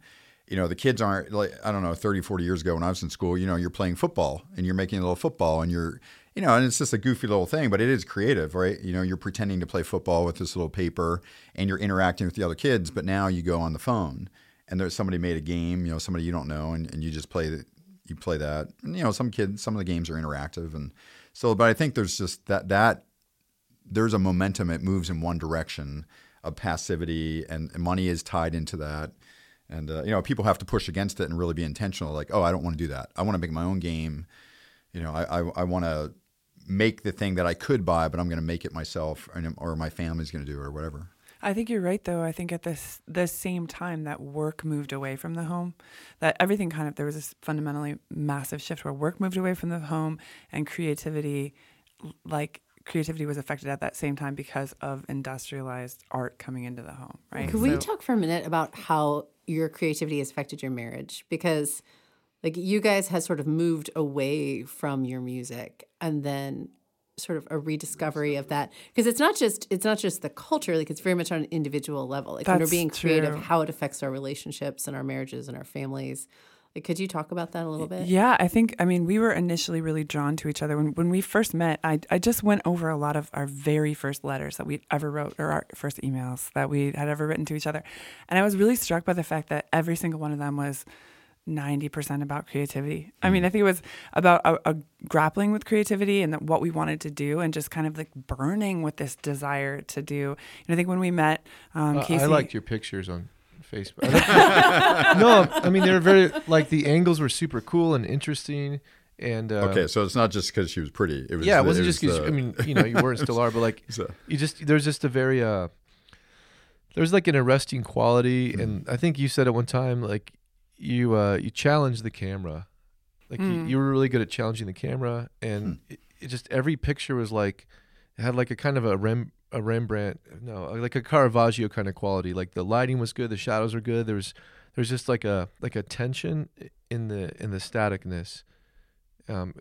Speaker 2: You know the kids aren't like i don't know 30 40 years ago when i was in school you know you're playing football and you're making a little football and you're you know, and it's just a goofy little thing, but it is creative, right? You know, you're pretending to play football with this little paper and you're interacting with the other kids, but now you go on the phone and there's somebody made a game, you know, somebody you don't know, and, and you just play you play that. And, you know, some kids, some of the games are interactive, and so, but I think there's just that that there's a momentum. It moves in one direction of passivity, and, and money is tied into that. And uh, you know, people have to push against it and really be intentional. Like, oh, I don't want to do that. I want to make my own game. You know, I I, I want to make the thing that I could buy, but I'm going to make it myself, or my family's going to do, it or whatever.
Speaker 1: I think you're right, though. I think at this the same time that work moved away from the home, that everything kind of there was this fundamentally massive shift where work moved away from the home and creativity, like creativity was affected at that same time because of industrialized art coming into the home. Right?
Speaker 3: Could so, we talk for a minute about how your creativity has affected your marriage? Because like you guys had sort of moved away from your music and then sort of a rediscovery of that because it's not just it's not just the culture like it's very much on an individual level like That's when we're being creative true. how it affects our relationships and our marriages and our families Like, could you talk about that a little bit?
Speaker 1: Yeah, I think I mean we were initially really drawn to each other when when we first met. I I just went over a lot of our very first letters that we ever wrote or our first emails that we had ever written to each other, and I was really struck by the fact that every single one of them was. 90% about creativity. I mean, I think it was about a, a grappling with creativity and that what we wanted to do and just kind of like burning with this desire to do. And I think when we met, um,
Speaker 4: Uh,
Speaker 1: Casey.
Speaker 4: I liked your pictures on Facebook. no, I mean they were very like the angles were super cool and interesting. And uh,
Speaker 2: Okay, so it's not just because she was pretty. It was
Speaker 4: yeah, it wasn't just because
Speaker 2: the-
Speaker 4: I mean you know you were and still are, but like
Speaker 2: So-
Speaker 4: you just there's just a very uh there's like an arresting quality,
Speaker 2: Mm-hmm.
Speaker 4: and I think you said at one time like you uh you challenge the camera, like you,
Speaker 1: Mm.
Speaker 4: you were really good at challenging the camera,
Speaker 2: Hmm.
Speaker 4: and it, it just every picture was like it had like a kind of a Rem a Rembrandt no like a Caravaggio kind of quality. Like the lighting was good, the shadows were good. There was there's just like a like a tension in the in the staticness. Um,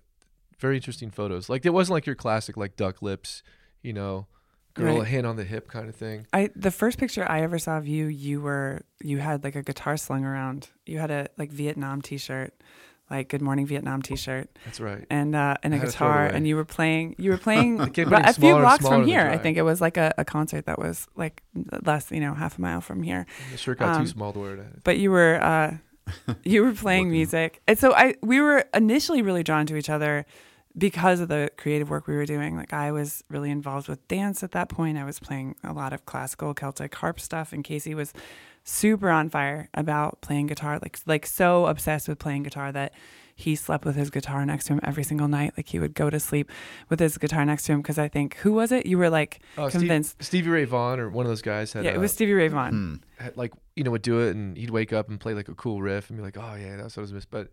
Speaker 4: very interesting photos. Like it wasn't like your classic like duck lips, you know, girl
Speaker 1: Right.
Speaker 4: hand on the hip kind of thing.
Speaker 1: I the first picture I ever saw of you, you were you had like a guitar slung around. You had a like Vietnam T-shirt, like Good Morning Vietnam T-shirt,
Speaker 4: That's right.
Speaker 1: and uh, and a
Speaker 4: I had to throw it
Speaker 1: guitar,
Speaker 4: away.
Speaker 1: and you were playing. You were playing
Speaker 4: It kept
Speaker 1: but
Speaker 4: getting
Speaker 1: a few blocks from here. I think it was like a, a concert that was like less, you know, half a mile from here.
Speaker 4: The shirt got
Speaker 1: Um,
Speaker 4: too small to wear it.
Speaker 1: But you were uh, you were playing music, and so I we were initially really drawn to each other because of the creative work we were doing. Like I was really involved with dance at that point. I was playing a lot of classical Celtic harp stuff, and Casey was super on fire about playing guitar. Like like so obsessed with playing guitar that he slept with his guitar next to him every single night. Like he would go to sleep with his guitar next to him because I think who was it? You were like
Speaker 4: Oh, Steve-
Speaker 1: convinced.
Speaker 4: Stevie Ray Vaughan or one of those guys had,
Speaker 1: yeah, it
Speaker 4: uh,
Speaker 1: was Stevie Ray Vaughan.
Speaker 2: Hmm.
Speaker 4: had, like you know would do it and he'd wake up and play like a cool riff and be like, oh yeah, that's what I was missing. But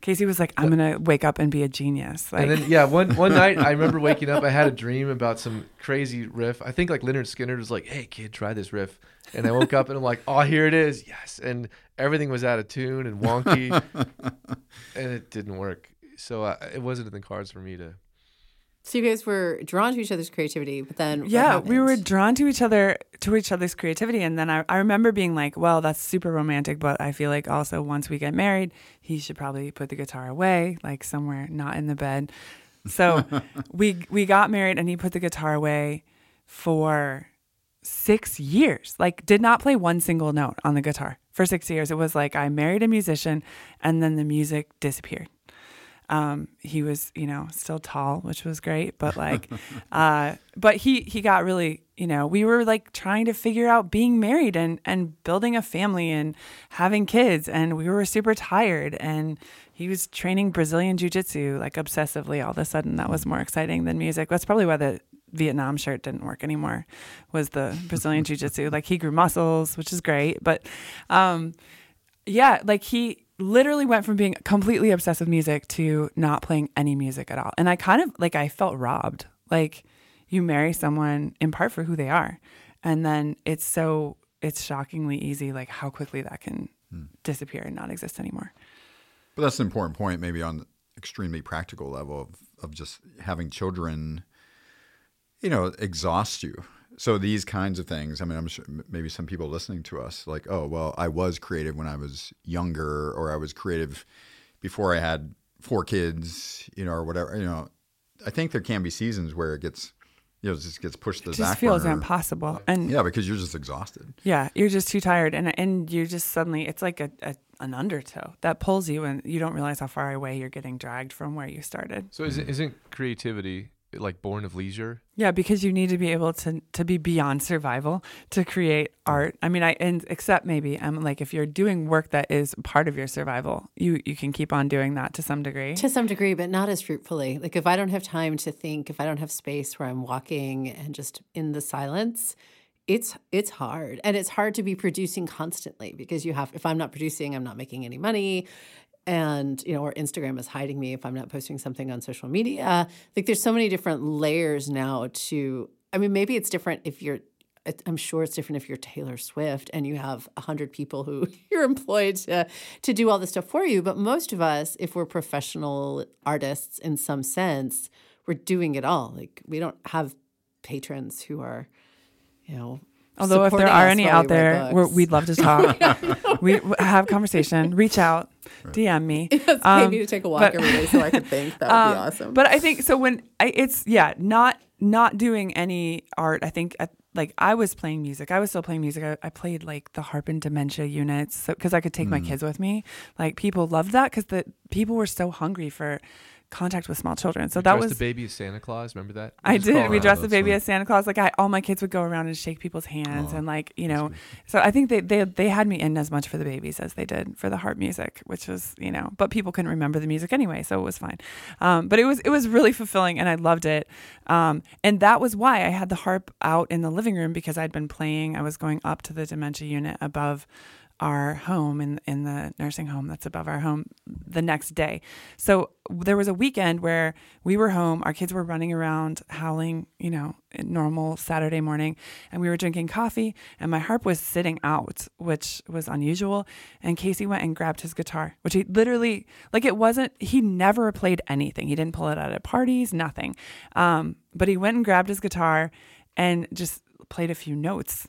Speaker 1: Casey was like, "I'm gonna wake up and be a genius." Like,
Speaker 4: and then yeah, one one night I remember waking up. I had a dream about some crazy riff. I think like Lynyrd Skynyrd was like, "Hey kid, try this riff," and I woke up and I'm like, "Oh, here it is, yes!" And everything was out of tune and wonky, and it didn't work. So uh, it wasn't in the cards for me to.
Speaker 3: So you guys were drawn to each other's creativity, but then what
Speaker 1: yeah, we were drawn to each other, to each other's creativity. And then I, I remember being like, well, that's super romantic, but I feel like also once we get married, he should probably put the guitar away, like somewhere not in the bed. So we we got married and he put the guitar away for six years. Like did not play one single note on the guitar for six years. It was like I married a musician and then the music disappeared. Um, he was, you know, still tall, which was great, but like, uh, but he he got really, you know, we were like trying to figure out being married and and building a family and having kids, and we were super tired, and he was training Brazilian jiu jitsu like obsessively. All of a sudden, that was more exciting than music. That's probably why the Vietnam shirt didn't work anymore. Was the Brazilian jiu jitsu like he grew muscles, which is great, but um, yeah, like he literally went from being completely obsessed with music to not playing any music at all. And I kind of like I felt robbed. Like you marry someone in part for who they are. And then it's so it's shockingly easy like how quickly that can hmm. disappear and not exist anymore.
Speaker 2: But that's an important point, maybe on the extremely practical level of, of just having children, you know, exhaust you. So these kinds of things, I mean, I'm sure maybe some people listening to us, like, oh, well, I was creative when I was younger, or I was creative before I had four kids, you know, or whatever. You know, I think there can be seasons where it gets, you know, it just gets pushed to the
Speaker 1: It just
Speaker 2: back
Speaker 1: feels
Speaker 2: burner.
Speaker 1: impossible. And
Speaker 2: Yeah, because you're just exhausted.
Speaker 1: Yeah, you're just too tired, and and you're just suddenly it's like a, a an undertow that pulls you, and you don't realize how far away you're getting dragged from where you started.
Speaker 4: So isn't isn't creativity like born of leisure?
Speaker 1: Yeah, because you need to be able to to be beyond survival to create art. I mean, I and except maybe I'm like if you're doing work that is part of your survival, you you can keep on doing that to some degree.
Speaker 3: to some degree, but not as fruitfully. Like if I don't have time to think, if I don't have space where I'm walking and just in the silence, it's it's hard. And it's hard to be producing constantly because you have if I'm not producing, I'm not making any money. And you know, or Instagram is hiding me if I'm not posting something on social media. Like there's so many different layers now to I mean, maybe it's different if you're I'm sure it's different if you're Taylor Swift and you have a hundred people who you're employed to to do all this stuff for you. But most of us, if we're professional artists in some sense, we're doing it all. Like we don't have patrons who are, you know,
Speaker 1: Although if there are any out there, we're, we'd love to talk. we have conversation. Reach out, DM me.
Speaker 3: Let's
Speaker 1: Um,
Speaker 3: pay me to take a walk
Speaker 1: but-
Speaker 3: every day so I could think. That would be
Speaker 1: Um,
Speaker 3: awesome.
Speaker 1: But I think so when I, it's yeah, not not doing any art. I think at, like I was playing music. I was still playing music. I, I played like the harp and dementia units because I could take
Speaker 2: Mm.
Speaker 1: my kids with me. Like people loved that because the people were so hungry for contact with small children. So
Speaker 4: You
Speaker 1: that was
Speaker 4: the baby as Santa Claus. Remember that?
Speaker 1: I did. We dressed the baby as Santa Claus. Like I, all my kids would go around and shake people's hands
Speaker 2: Aw,
Speaker 1: and like you know. So I think they, they they had me in as much for the babies as they did for the harp music, which was you know. But people couldn't remember the music anyway, so it was fine. Um, but it was it was really fulfilling and I loved it. Um, and that was why I had the harp out in the living room because I'd been playing. I was going up to the dementia unit above our home in in the nursing home that's above our home the next day. So there was a weekend where we were home, our kids were running around howling, you know, normal Saturday morning, and we were drinking coffee and my harp was sitting out, which was unusual, and Casey went and grabbed his guitar, which he literally like it wasn't he never played anything. He didn't pull it out at parties, nothing. Um, but he went and grabbed his guitar and just played a few notes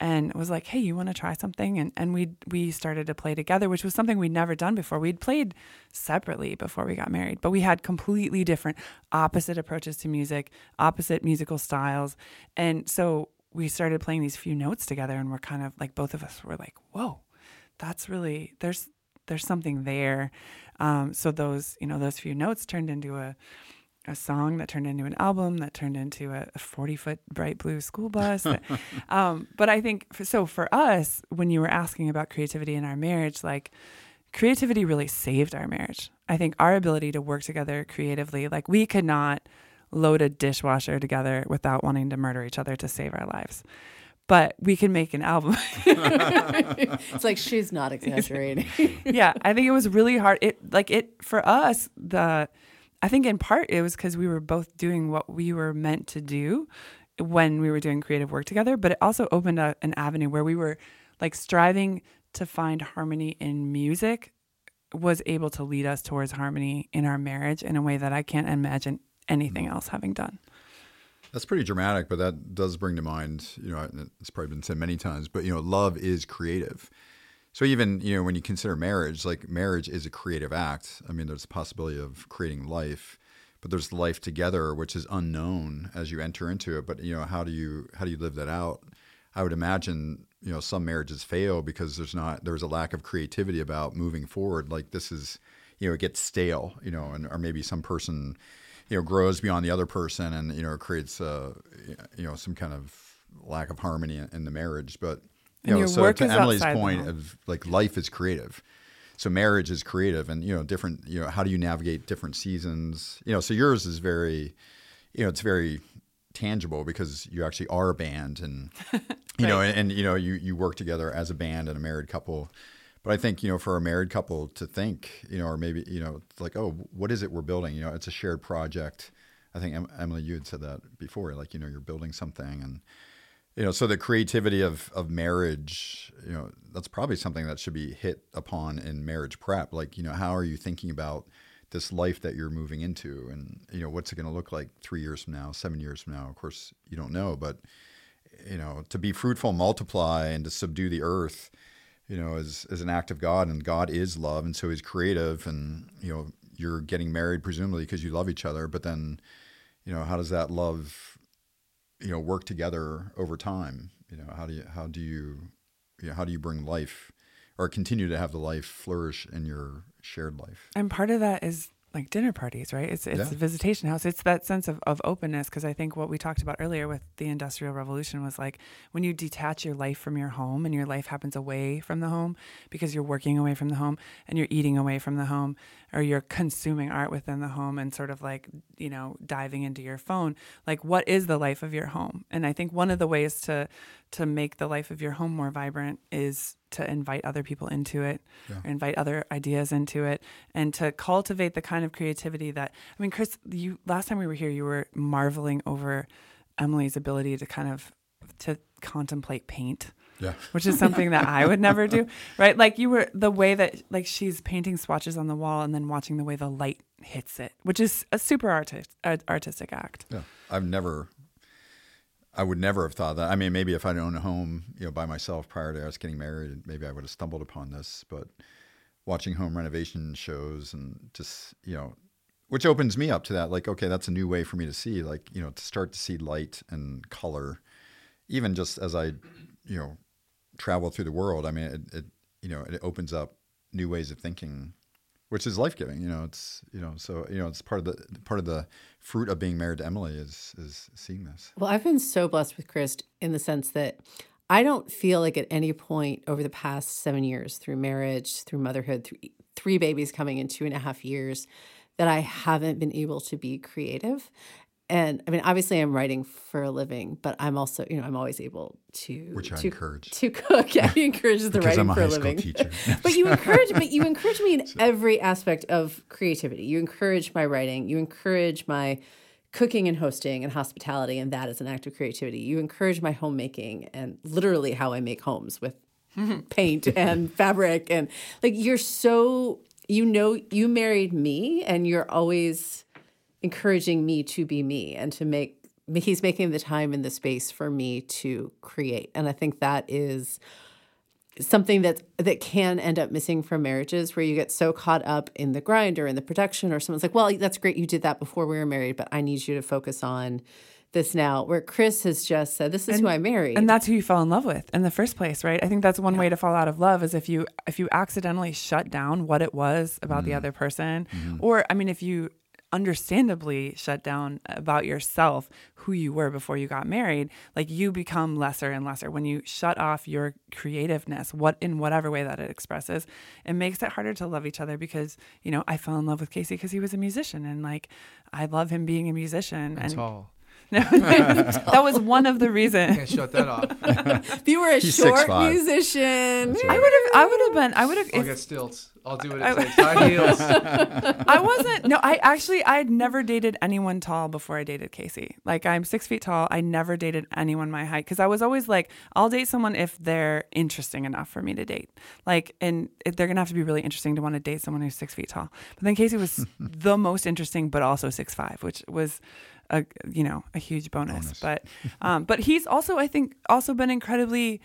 Speaker 1: and was like, "Hey, you want to try something?" And and we we started to play together, which was something we'd never done before. We'd played separately before we got married, but we had completely different, opposite approaches to music, opposite musical styles, and so we started playing these few notes together, and we're kind of like both of us were like, "Whoa, that's really there's there's something there." Um, so those you know those few notes turned into a a song that turned into an album that turned into a 40 foot bright blue school bus. that- um, but I think f- so for us, when you were asking about creativity in our marriage, like creativity really saved our marriage. I think our ability to work together creatively, like we could not load a dishwasher together without wanting to murder each other to save our lives. But we can make an album.
Speaker 3: it's like she's not exaggerating.
Speaker 1: yeah, I think it was really hard. It like it for us the I think in part it was cuz we were both doing what we were meant to do when we were doing creative work together, but it also opened a, an avenue where we were like striving to find harmony in music was able to lead us towards harmony in our marriage in a way that I can't imagine anything mm-hmm. else having done.
Speaker 2: That's pretty dramatic, but that does bring to mind, you know, it's probably been said many times, but you know, love is creative. So even, you know, when you consider marriage, like marriage is a creative act. I mean, there's the possibility of creating life, but there's life together which is unknown as you enter into it, but you know, how do you how do you live that out? I would imagine, you know, some marriages fail because there's not there's a lack of creativity about moving forward. Like this is, you know, it gets stale, you know, and or maybe some person you know grows beyond the other person and you know creates uh you know some kind of lack of harmony in the marriage but you know so to emily's point of like life is creative. So marriage is creative and you know different you know how do you navigate different seasons? You know so yours is very you know it's very tangible because you actually are a band and you know and, and you know you you work together as a band and a married couple. But I think you know for a married couple to think you know or maybe you know like oh what is it we're building? You know it's a shared project. I think Emily you had said that before like you know you're building something and you know so the creativity of of marriage you know that's probably something that should be hit upon in marriage prep. Like you know how are you thinking about this life that you're moving into? And you know what's it going to look like 3 years from now 7 years from now? Of course you don't know but you know to be fruitful multiply and to subdue the earth you know is is an act of God and God is love and so he's creative and you know you're getting married presumably because you love each other but then you know how does that love you know work together over time you know how do you how do you, you know, how do you bring life or continue to have the life flourish in your shared life?
Speaker 1: And part of that is like dinner parties, right? It's it's
Speaker 2: Yeah.
Speaker 1: a visitation house. It's that sense of, of openness because I think what we talked about earlier with the industrial revolution was like when you detach your life from your home and your life happens away from the home because you're working away from the home and you're eating away from the home or you're consuming art within the home and sort of like, you know, diving into your phone. Like what is the life of your home? And I think one of the ways to to make the life of your home more vibrant is to invite other people into it
Speaker 2: Yeah.
Speaker 1: or invite other ideas into it and to cultivate the kind of creativity that I mean Chris you last time we were here you were marveling over Emily's ability to kind of to contemplate paint
Speaker 2: yeah.
Speaker 1: which is something that I would never do right? Like you were the way that like she's painting swatches on the wall and then watching the way the light hits it which is a super artist, uh, artistic act.
Speaker 2: Yeah. I've never I would never have thought that. I mean, maybe if I'd owned a home, you know, by myself prior to us getting married, maybe I would have stumbled upon this. But watching home renovation shows and just you know, which opens me up to that. Like, okay, that's a new way for me to see. Like, you know, to start to see light and color, even just as I, you know, travel through the world. I mean, it, it you know, it opens up new ways of thinking which is life giving. You know, it's you know, so you know, it's part of the part of the fruit of being married to Emily is is seeing this.
Speaker 3: Well, I've been so blessed with Chris in the sense that I don't feel like at any point over the past seven years, through marriage, through motherhood, through three babies coming in two and a half years, that I haven't been able to be creative and I mean, obviously, I'm writing for a living, but I'm also, you know, I'm always able to
Speaker 2: which I
Speaker 3: to,
Speaker 2: encourage
Speaker 3: to cook. Yeah, he encourage the writing
Speaker 2: I'm a
Speaker 3: for a living.
Speaker 2: Teacher.
Speaker 3: but you encourage, but you encourage me in every aspect of creativity. You encourage my writing. You encourage my cooking and hosting and hospitality, and that is an act of creativity. You encourage my homemaking and literally how I make homes with paint and fabric and like you're so you know you married me and you're always encouraging me to be me and to make he's making the time and the space for me to create. And i think that is something that that can end up missing from marriages where you get so caught up in the grind or in the production or someone's like well that's great you did that before we were married but i need you to focus on this now. Where chris has just said this is
Speaker 1: And-
Speaker 3: who i married.
Speaker 1: and that's who you fell in love with in the first place right? I think that's one way to fall out of love is if you if you accidentally shut down what it was about the mm-hmm. other person mm-hmm. or i mean if you understandably shut down about yourself who you were before you got married like you become lesser and lesser. When you shut off your creativeness what in whatever way that it expresses it makes it harder to love each other because you know i fell in love with casey because he was a musician and like i love him being a musician
Speaker 4: And tall.
Speaker 1: that was one of the reasons
Speaker 4: Can't shut that off.
Speaker 3: if you were a
Speaker 2: He's
Speaker 3: short
Speaker 2: 6'5".
Speaker 3: musician
Speaker 1: I would have. I would have been. I would have.
Speaker 4: I'll
Speaker 1: if-
Speaker 4: get stilts. I'll do what
Speaker 1: I-
Speaker 4: it takes. High heels.
Speaker 1: I wasn't. No, I actually. I had never dated anyone tall before I dated Casey. Like I'm six feet tall. I never dated anyone my height because I was always like, I'll date someone if they're interesting enough for me to date. Like, and if they're gonna have to be really interesting to want to date someone who's six feet tall. But then Casey was the most interesting, but also six five, which was. A, you know a huge bonus,
Speaker 2: Bonus.
Speaker 1: but um, but he's also I think also been incredibly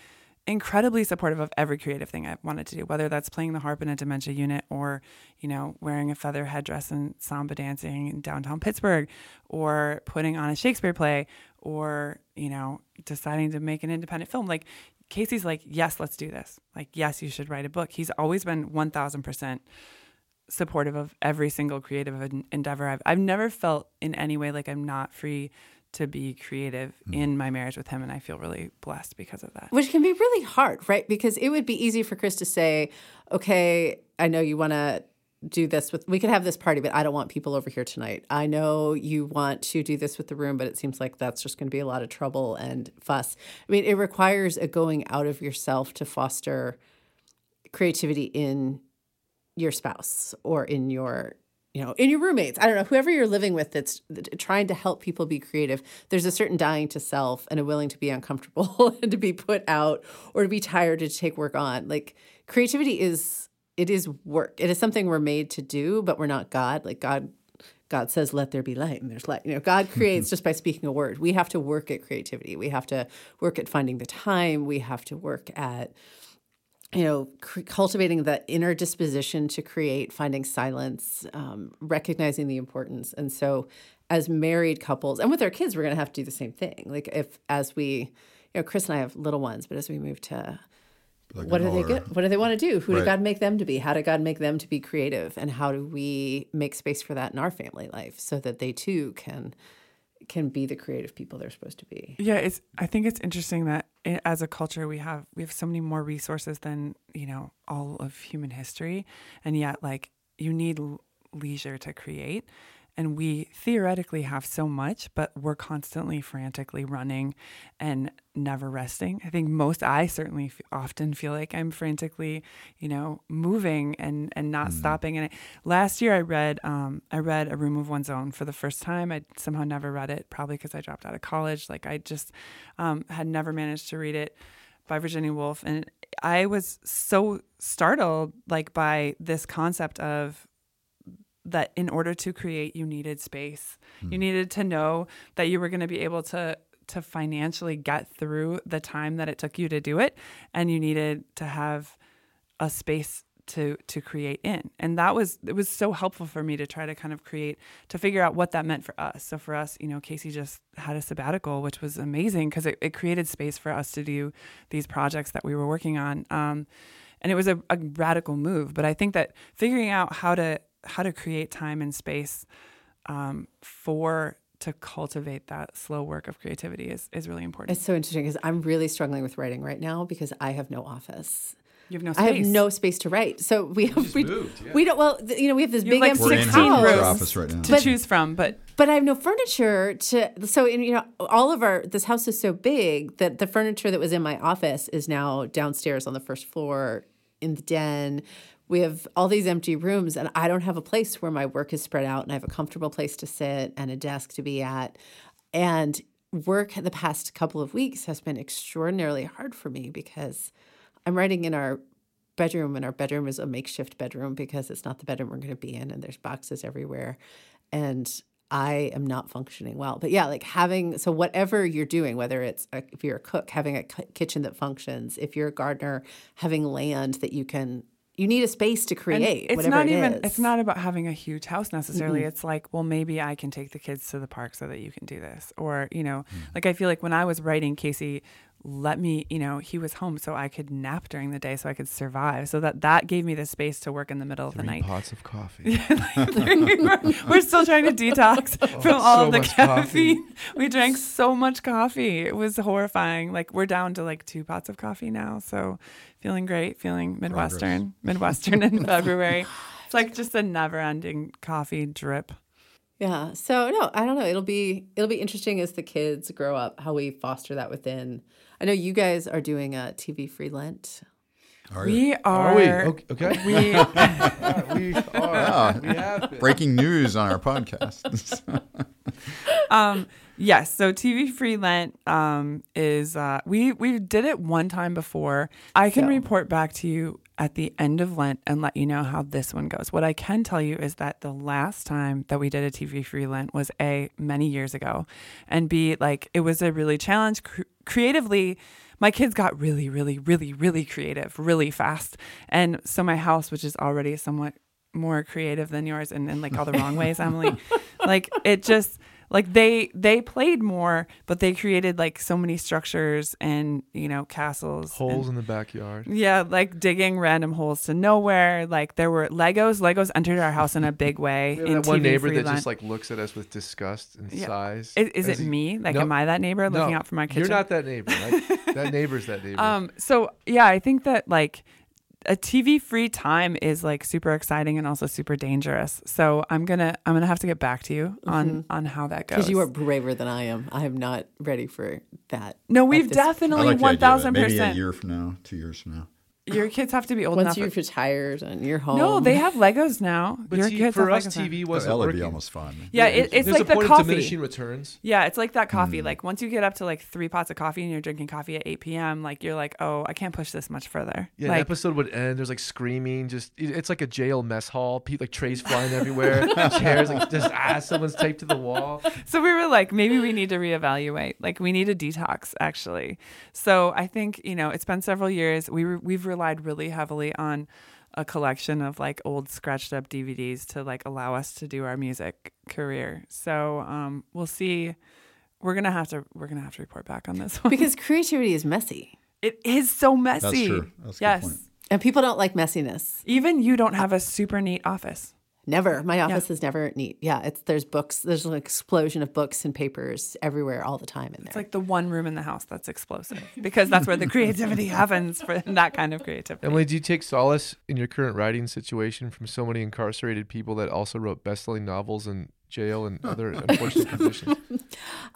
Speaker 1: incredibly supportive of every creative thing I've wanted to do, whether that's playing the harp in a dementia unit or, you know, wearing a feather headdress and samba dancing in downtown Pittsburgh or putting on a Shakespeare play or, you know, deciding to make an independent film. Like Casey's like, yes, let's do this. Like, yes, you should write a book. He's always been 1000% supportive of every single creative en- endeavor. I've, I've never felt in any way like I'm not free to be creative hmm. in my marriage with him. And I feel really blessed because of that.
Speaker 3: which can be really hard, right? Because it would be easy for Chris to say, "Okay, I know you want to do this with we could have this party, but I don't want people over here tonight. I know you want to do this with the room, but it seems like that's just going to be a lot of trouble and fuss." I mean, it requires a going out of yourself to foster creativity in your spouse or in your you know in your roommates i don't know whoever you're living with that's trying to help people be creative there's a certain dying to self and a willing to be uncomfortable and to be put out or to be tired to take work on like creativity is it is work it is something we're made to do but we're not god like god God says, let there be light, and there's light. You know, God mm-hmm. creates just by speaking a word. We have to work at creativity. We have to work at finding the time. We have to work at you know, cr- cultivating the inner disposition to create, finding silence, um, recognizing the importance. And so, as married couples, and with our kids, we're going to have to do the same thing. Like, if as we, you know, Chris and I have little ones, but as we move to
Speaker 2: Like
Speaker 3: what do they get? What do they want to do? Who
Speaker 2: Right.
Speaker 3: did God make them to be? How did God make them to be creative? And how do we make space for that in our family life so that they too can can be the creative people they're supposed to be?
Speaker 1: Yeah, it's. I think it's interesting that i as a culture we have we have so many more resources than you know all of human history, and yet like you need leisure to create, and we theoretically have so much, but we're constantly frantically running and never resting. I think most I certainly f- often feel like I'm frantically, you know, moving and and not stopping. And I, last year I read um, I read A Room of One's Own for the first time. I somehow never read it, probably because I dropped out of college. Like I just um, had never managed to read it by Virginia Woolf, and I was so startled like by this concept of that in order to create you needed space you needed to know that you were going to be able to to financially get through the time that it took you to do it and you needed to have a space to to create in. And that was it was so helpful for me to try to kind of create to figure out what that meant for us. So for us you know casey just had a sabbatical which was amazing because it, it created space for us to do these projects that we were working on. Um, and it was a, a radical move but i think that figuring out how to how to create time and space um, for to cultivate that slow work of creativity is, is really important.
Speaker 3: It's so interesting because I'm really struggling with writing right now because I have no office.
Speaker 1: You have no
Speaker 3: I have no space to write. So we have we,
Speaker 4: moved, yeah.
Speaker 3: we don't well th- you know we have this
Speaker 1: You
Speaker 3: big
Speaker 1: have like
Speaker 3: empty
Speaker 2: We're in
Speaker 1: 16
Speaker 2: our office right now.
Speaker 1: to choose from, but
Speaker 3: but I have no furniture to. So in, you know, all of our this house is so big that the furniture that was in my office is now downstairs on the first floor in the den. We have all these empty rooms, and I don't have a place where my work is spread out, and I have a comfortable place to sit and a desk to be at. And work the past couple of weeks has been extraordinarily hard for me because I'm writing in our bedroom, and our bedroom is a makeshift bedroom because it's not the bedroom we're going to be in, and there's boxes everywhere. And I am not functioning well. But yeah, like having, so whatever you're doing, whether it's a, if you're a cook, having a kitchen that functions, if you're a gardener, having land that you can, you need a space to
Speaker 1: and
Speaker 3: create.
Speaker 1: it's
Speaker 3: whatever
Speaker 1: not
Speaker 3: it
Speaker 1: even
Speaker 3: is.
Speaker 1: it's not about having a huge house necessarily. It's like, well, maybe I can take the kids to the park so that you can do this. Or, you know, mm. like I feel like when I was writing Casey let me, you know, he was home so I could nap during the day so I could survive. So that that gave me the space to work in the middle of the night.
Speaker 4: pots of coffee.
Speaker 1: we're, we're still trying to detox oh, from all
Speaker 4: Oh, so
Speaker 1: of the
Speaker 4: much coffee.
Speaker 1: caffeine. We drank so much coffee. It was horrifying. Like we're down to like two pots of coffee now. So feeling great, feeling Midwestern, Midwestern in February. It's like just a never ending coffee drip.
Speaker 3: Yeah. So no, I don't know. It'll be it'll be interesting as the kids grow up how we foster that within. I know you guys are doing a TV free Lent.
Speaker 2: Are you?
Speaker 1: We are,
Speaker 4: Are we? Okay. okay.
Speaker 1: we
Speaker 4: Yeah, we are.
Speaker 2: Yeah.
Speaker 4: We have been.
Speaker 2: Breaking news on our podcast.
Speaker 1: um yes so tv free lent um is uh we we did it one time before. I can
Speaker 3: So-
Speaker 1: report back to you at the end of lent and let you know how this one goes. What i can tell you is that the last time that we did a tv free lent was a many years ago and b like it was a really challenge cr- creatively my kids got really really really really creative really fast. And so my house which is already somewhat more creative than yours and in like all the wrong ways emily like it just like they they played more but they created like so many structures and you know castles and-
Speaker 4: Holes in the backyard.
Speaker 1: yeah like digging random holes to nowhere like there were legos legos entered our house in a big way in
Speaker 4: that one neighbor that just like looks at us with disgust and
Speaker 1: Yeah.
Speaker 4: sighs.
Speaker 1: is, is it
Speaker 4: he-
Speaker 1: me like
Speaker 4: No.
Speaker 1: am i that neighbor looking
Speaker 4: No,
Speaker 1: out for my kitchen
Speaker 4: You're not that neighbor. That, that neighbor's that neighbor.
Speaker 1: Um, so yeah, I think that like a TV free time is like super exciting and also super dangerous. So I'm gonna I'm gonna have to get back to you on mm-hmm. on how that goes.
Speaker 3: Because you are braver than I am. I am not ready for that.
Speaker 1: no, we've definitely
Speaker 2: like the
Speaker 1: one
Speaker 2: idea of it.
Speaker 1: thousand
Speaker 2: Maybe a year from now, two years from now.
Speaker 1: Your kids have to be old enough.
Speaker 3: Once
Speaker 1: enough.
Speaker 3: you've retired and you're home.
Speaker 1: no, they have Legos now.
Speaker 4: but
Speaker 1: Your
Speaker 4: see,
Speaker 1: kids
Speaker 4: for
Speaker 1: have
Speaker 4: us,
Speaker 1: Legos now.
Speaker 4: TV
Speaker 2: Oh,
Speaker 4: wasn't
Speaker 2: that would
Speaker 4: working.
Speaker 2: be almost fun.
Speaker 1: Yeah, it, it's
Speaker 4: There's
Speaker 1: like
Speaker 4: a
Speaker 1: the
Speaker 4: point of
Speaker 1: coffee.
Speaker 4: diminishing returns.
Speaker 1: Yeah, it's like that coffee.
Speaker 2: Mm.
Speaker 1: Like once you get up to like three pots of coffee and you're drinking coffee at 8 p.m., like you're like, oh, I can't push this much further.
Speaker 4: Yeah, an
Speaker 1: like,
Speaker 4: episode would end. There's like screaming. Just it- it's like a jail mess hall. People like trays flying everywhere. chairs like just ah, someone's taped to the wall.
Speaker 1: So we were like, maybe we need to reevaluate. Like we need a detox, actually. So I think you know it's been several years. We re- we've relied really heavily on a collection of like old scratched up DVDs to like allow us to do our music career. So um, we'll see. We're gonna have to we're gonna have to report back on this one
Speaker 3: because creativity is messy.
Speaker 1: it is so messy.
Speaker 2: true. That's a good
Speaker 1: yes.
Speaker 2: point.
Speaker 3: And people don't like messiness.
Speaker 1: Even you don't have a super neat office.
Speaker 3: Never. My office is never neat. Yeah, it's there's books. There's an explosion of books and papers everywhere all the time in there.
Speaker 1: It's like the one room in the house that's explosive because that's where the creativity happens for that kind of creativity.
Speaker 4: Emily, do you take solace in your current writing situation from so many incarcerated people that also wrote best-selling novels in jail and other unfortunate conditions?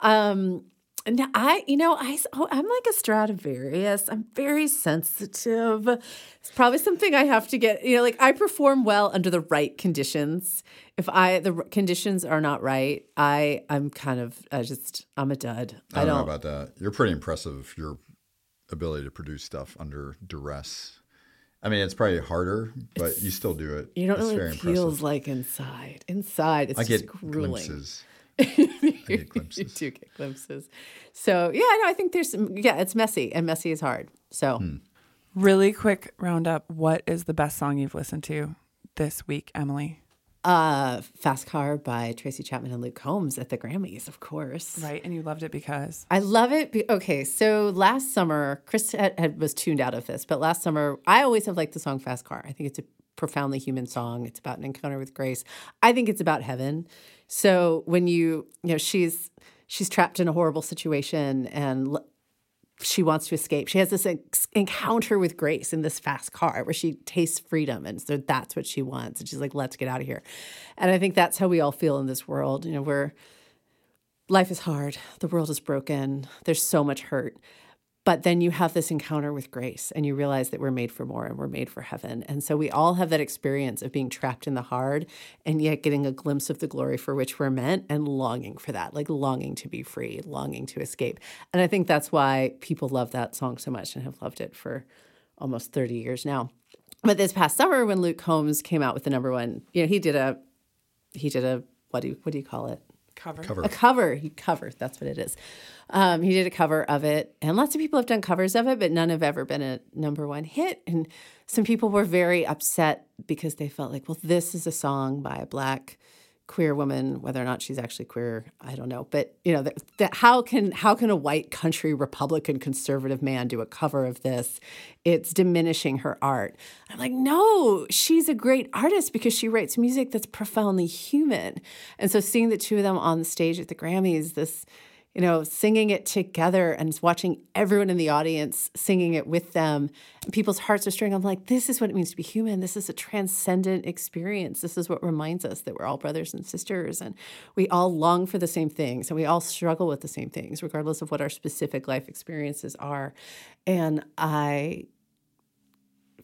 Speaker 3: Um, and I, you know, I, oh, I'm like a Stradivarius. I'm very sensitive. It's probably something I have to get. You know, like I perform well under the right conditions. If I the conditions are not right, I I'm kind of I just I'm a dud.
Speaker 2: I don't, know about that. You're pretty impressive. Your ability to produce stuff under duress. I mean, it's probably harder, but you still do it.
Speaker 3: You don't
Speaker 2: it's
Speaker 3: know what it feels
Speaker 2: impressive.
Speaker 3: like inside. Inside, it's
Speaker 2: I
Speaker 3: just
Speaker 2: get
Speaker 3: grueling.
Speaker 2: glimpses. I get
Speaker 3: you do get glimpses. So yeah, no, I think there's some, yeah, it's messy and messy is hard. So
Speaker 2: Hmm.
Speaker 1: Really quick roundup. What is the best song you've listened to this week, Emily?
Speaker 3: uh Fast Car by Tracy Chapman and Luke Combs at the Grammys, of course.
Speaker 1: Right, and you loved it because
Speaker 3: I love it. Be- okay, so last summer, Chris had, had, was tuned out of this, but last summer, I always have liked the song Fast Car. I think it's a profoundly human song. It's about an encounter with grace. I think it's about heaven. So when you, you know, she's she's trapped in a horrible situation and l- she wants to escape. She has this ex- encounter with grace in this fast car where she tastes freedom. And so that's what she wants. And she's like, let's get out of here. And I think that's how we all feel in this world. You know, we're, life is hard, the world is broken, there's so much hurt. But then you have this encounter with grace and you realize that we're made for more and we're made for heaven. And so we all have that experience of being trapped in the hard and yet getting a glimpse of the glory for which we're meant and longing for that, like longing to be free, longing to escape. And I think that's why people love that song so much and have loved it for almost 30 years now. But this past summer when Luke Combs came out with the number one, you know, he did a he did a what do you what do you call it?
Speaker 1: Cover.
Speaker 2: Cover.
Speaker 3: A cover. He covered. That's what it is. Um, he did a cover of it, and lots of people have done covers of it, but none have ever been a number one hit. And some people were very upset because they felt like, well, this is a song by a black queer woman, whether or not she's actually queer, I don't know. But you know, that, that how can how can a white country Republican conservative man do a cover of this? It's diminishing her art. I'm like, no, she's a great artist because she writes music that's profoundly human. And so seeing the two of them on the stage at the Grammys, this you know, singing it together and watching everyone in the audience singing it with them. And people's hearts are stirring. I'm like, this is what it means to be human. This is a transcendent experience. This is what reminds us that we're all brothers and sisters and we all long for the same things and we all struggle with the same things, regardless of what our specific life experiences are. And I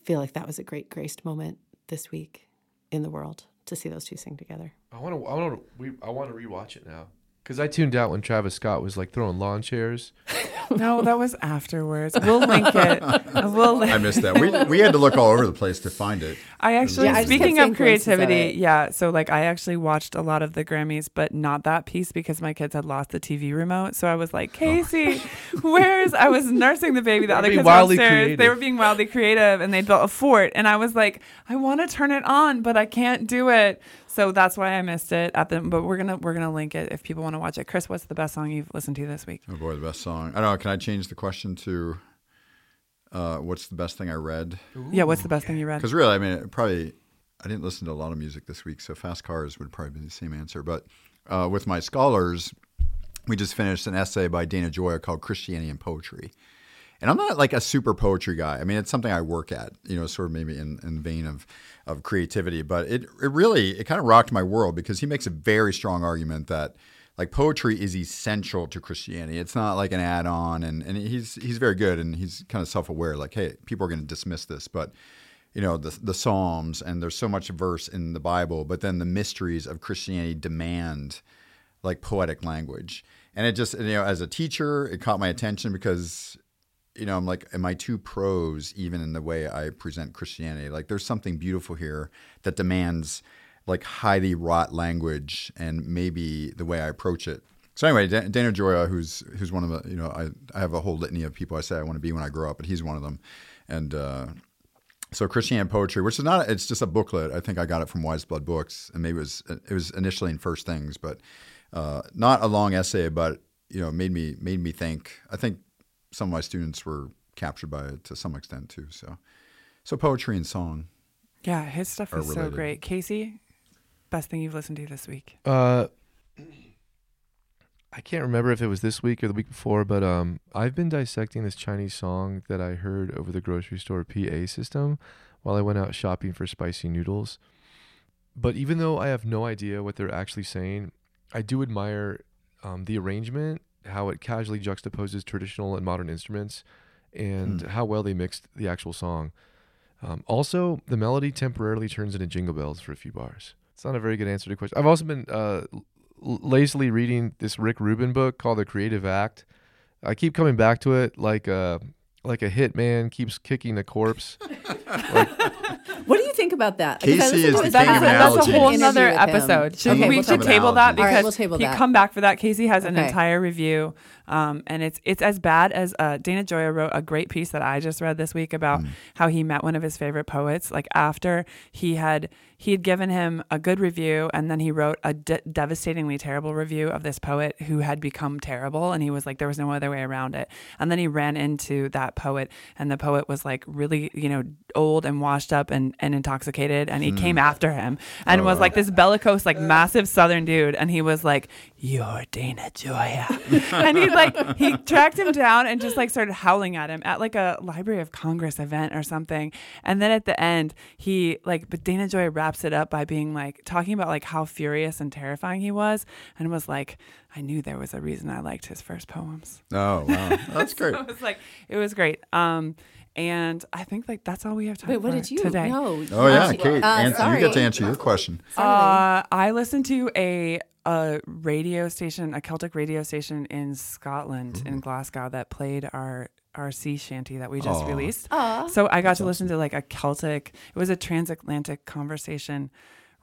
Speaker 3: feel like that was a great graced moment this week in the world to see those two sing together.
Speaker 4: I want to. I want to. I want to rewatch it now because I tuned out when Travis Scott was like throwing lawn chairs.
Speaker 1: No, that was afterwards. We'll link it. We'll
Speaker 2: I missed that. We, we had to look all over the place to find it.
Speaker 1: I actually,
Speaker 3: Yeah,
Speaker 1: speaking
Speaker 3: kept
Speaker 1: of
Speaker 3: seeing of
Speaker 1: creativity, yeah. So like, I actually watched a lot of the Grammys, but not that piece because my kids had lost the TV remote. So I was like, oh. Casey, where's? I was nursing the baby. The other
Speaker 4: being
Speaker 1: kids were
Speaker 4: wildly
Speaker 1: upstairs. They were being wildly creative, and they built a fort. And I was like, I want to turn it on, but I can't do it. So that's why I missed it at the. But we're gonna we're gonna link it if people want to watch it. Chris, what's the best song you've listened to this week?
Speaker 2: Oh boy, the best song. I don't know. Can I change the question to uh, what's the best thing I read?
Speaker 1: yeah, what's the best thing you read?
Speaker 2: Because really, I mean, probably I didn't listen to a lot of music this week, so fast cars would probably be the same answer. But uh, with my scholars, we just finished an essay by Dana Gioia called Christianity and Poetry. And I'm not like a super poetry guy. I mean, it's something I work at, you know, sort of maybe in, in vein of, of creativity. But it, it really, it kind of rocked my world because he makes a very strong argument that like poetry is essential to Christianity. It's not like an add-on. And, and he's, he's very good and he's kind of self-aware. Like, hey, people are going to dismiss this, but you know the the Psalms and there's so much verse in the Bible, but then the mysteries of Christianity demand like poetic language. And it just you know as a teacher, it caught my attention because you know I'm like, am I too prose even in the way I present Christianity? Like there's something beautiful here that demands like highly wrought language and maybe the way I approach it. So anyway, Dan- Dana Gioia, who's who's one of the you know I, I have a whole litany of people I say I want to be when I grow up, but he's one of them, and uh, so Christian poetry, which is not, it's just a booklet. I think I got it from Wise Blood Books, and maybe it was it was initially in First Things, but uh, not a long essay, but you know, made me made me think. I think some of my students were captured by it to some extent too. So, so poetry and song.
Speaker 1: Yeah, his stuff is so great. Casey, best thing you've listened to this week?
Speaker 4: Uh, I can't remember if it was this week or the week before, but um, I've been dissecting this Chinese song that I heard over the grocery store PA system while I went out shopping for spicy noodles. But even though I have no idea what they're actually saying, I do admire um, the arrangement, how it casually juxtaposes traditional and modern instruments, and how well they mixed the actual song. Um, also, the melody temporarily turns into jingle bells for a few bars. It's not a very good answer to the question. I've also been uh, l- lazily reading this Rick Rubin book called The Creative Act. I keep coming back to it like a like a hitman keeps kicking a corpse.
Speaker 3: What do you think about that?
Speaker 2: Casey
Speaker 3: Because I listened
Speaker 2: is the
Speaker 3: his
Speaker 2: king of
Speaker 1: that's, a, that's a whole
Speaker 3: interview
Speaker 1: nother
Speaker 3: with him.
Speaker 1: episode. Should
Speaker 3: Okay,
Speaker 1: we
Speaker 3: we'll
Speaker 1: should table
Speaker 2: about
Speaker 1: that
Speaker 2: it.
Speaker 3: All right,
Speaker 1: because
Speaker 3: we'll table
Speaker 1: he
Speaker 3: that.
Speaker 1: come back for that. Casey has an entire review, um, and it's it's as bad as uh, Dana Gioia wrote a great piece that I just read this week about
Speaker 2: Mm.
Speaker 1: how he met one of his favorite poets. Like after he had he had given him a good review, and then he wrote a de- devastatingly terrible review of this poet who had become terrible, and he was like there was no other way around it. And then he ran into that poet, and the poet was like really you know old and washed up and, and intoxicated, and he came after him and was like this bellicose like massive southern dude, and he was like you're Dana Gioia, and he like he tracked him down and just like started howling at him at like a Library of Congress event or something, and then at the end he like but Dana Joy wraps it up by being like talking about like how furious and terrifying he was, and was like I knew there was a reason I liked his first poems.
Speaker 2: Oh wow, that's great.
Speaker 1: It was like it was great. Um, and I think like that's all we have time
Speaker 3: Wait, what
Speaker 1: for
Speaker 3: did you
Speaker 1: today.
Speaker 3: know?
Speaker 2: Oh yeah, Kate,
Speaker 3: uh,
Speaker 2: answer, you get to answer your question.
Speaker 1: Uh, I listened to a a radio station, a Celtic radio station in Scotland, in mm-hmm. Glasgow, that played our our sea shanty that we just
Speaker 2: Aw.
Speaker 1: released.
Speaker 3: Aw.
Speaker 1: So I got to listen to like a Celtic. It was a transatlantic conversation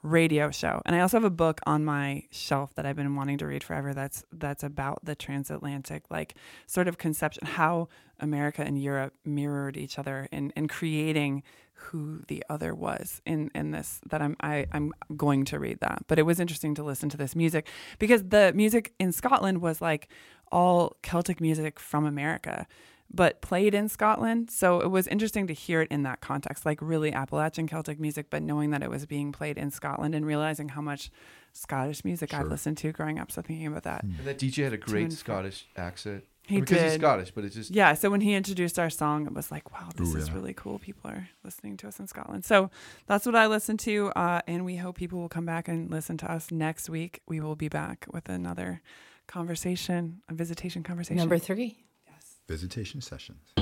Speaker 1: radio show, and I also have a book on my shelf that I've been wanting to read forever. That's that's about the transatlantic like sort of conception, how America and Europe mirrored each other in in creating who the other was in in this that I'm I, I'm going to read that. But it was interesting to listen to this music because the music in Scotland was like all Celtic music from America, but played in Scotland. So it was interesting to hear it in that context, like really Appalachian Celtic music, but knowing that it was being played in Scotland and realizing how much Scottish music I've listened to growing up. So thinking about that.
Speaker 4: And that DJ had a great. Scottish accent.
Speaker 1: He
Speaker 4: because he's
Speaker 1: did.
Speaker 4: Scottish, but it's just
Speaker 1: Yeah, so when he introduced our song, it was like, wow, this
Speaker 2: Ooh,
Speaker 1: is
Speaker 2: yeah.
Speaker 1: really cool. People are listening to us in Scotland. So that's what I listened to. Uh, and we hope people will come back and listen to us next week. We will be back with another conversation, a visitation conversation.
Speaker 3: Number three. Yes.
Speaker 2: Visitation sessions.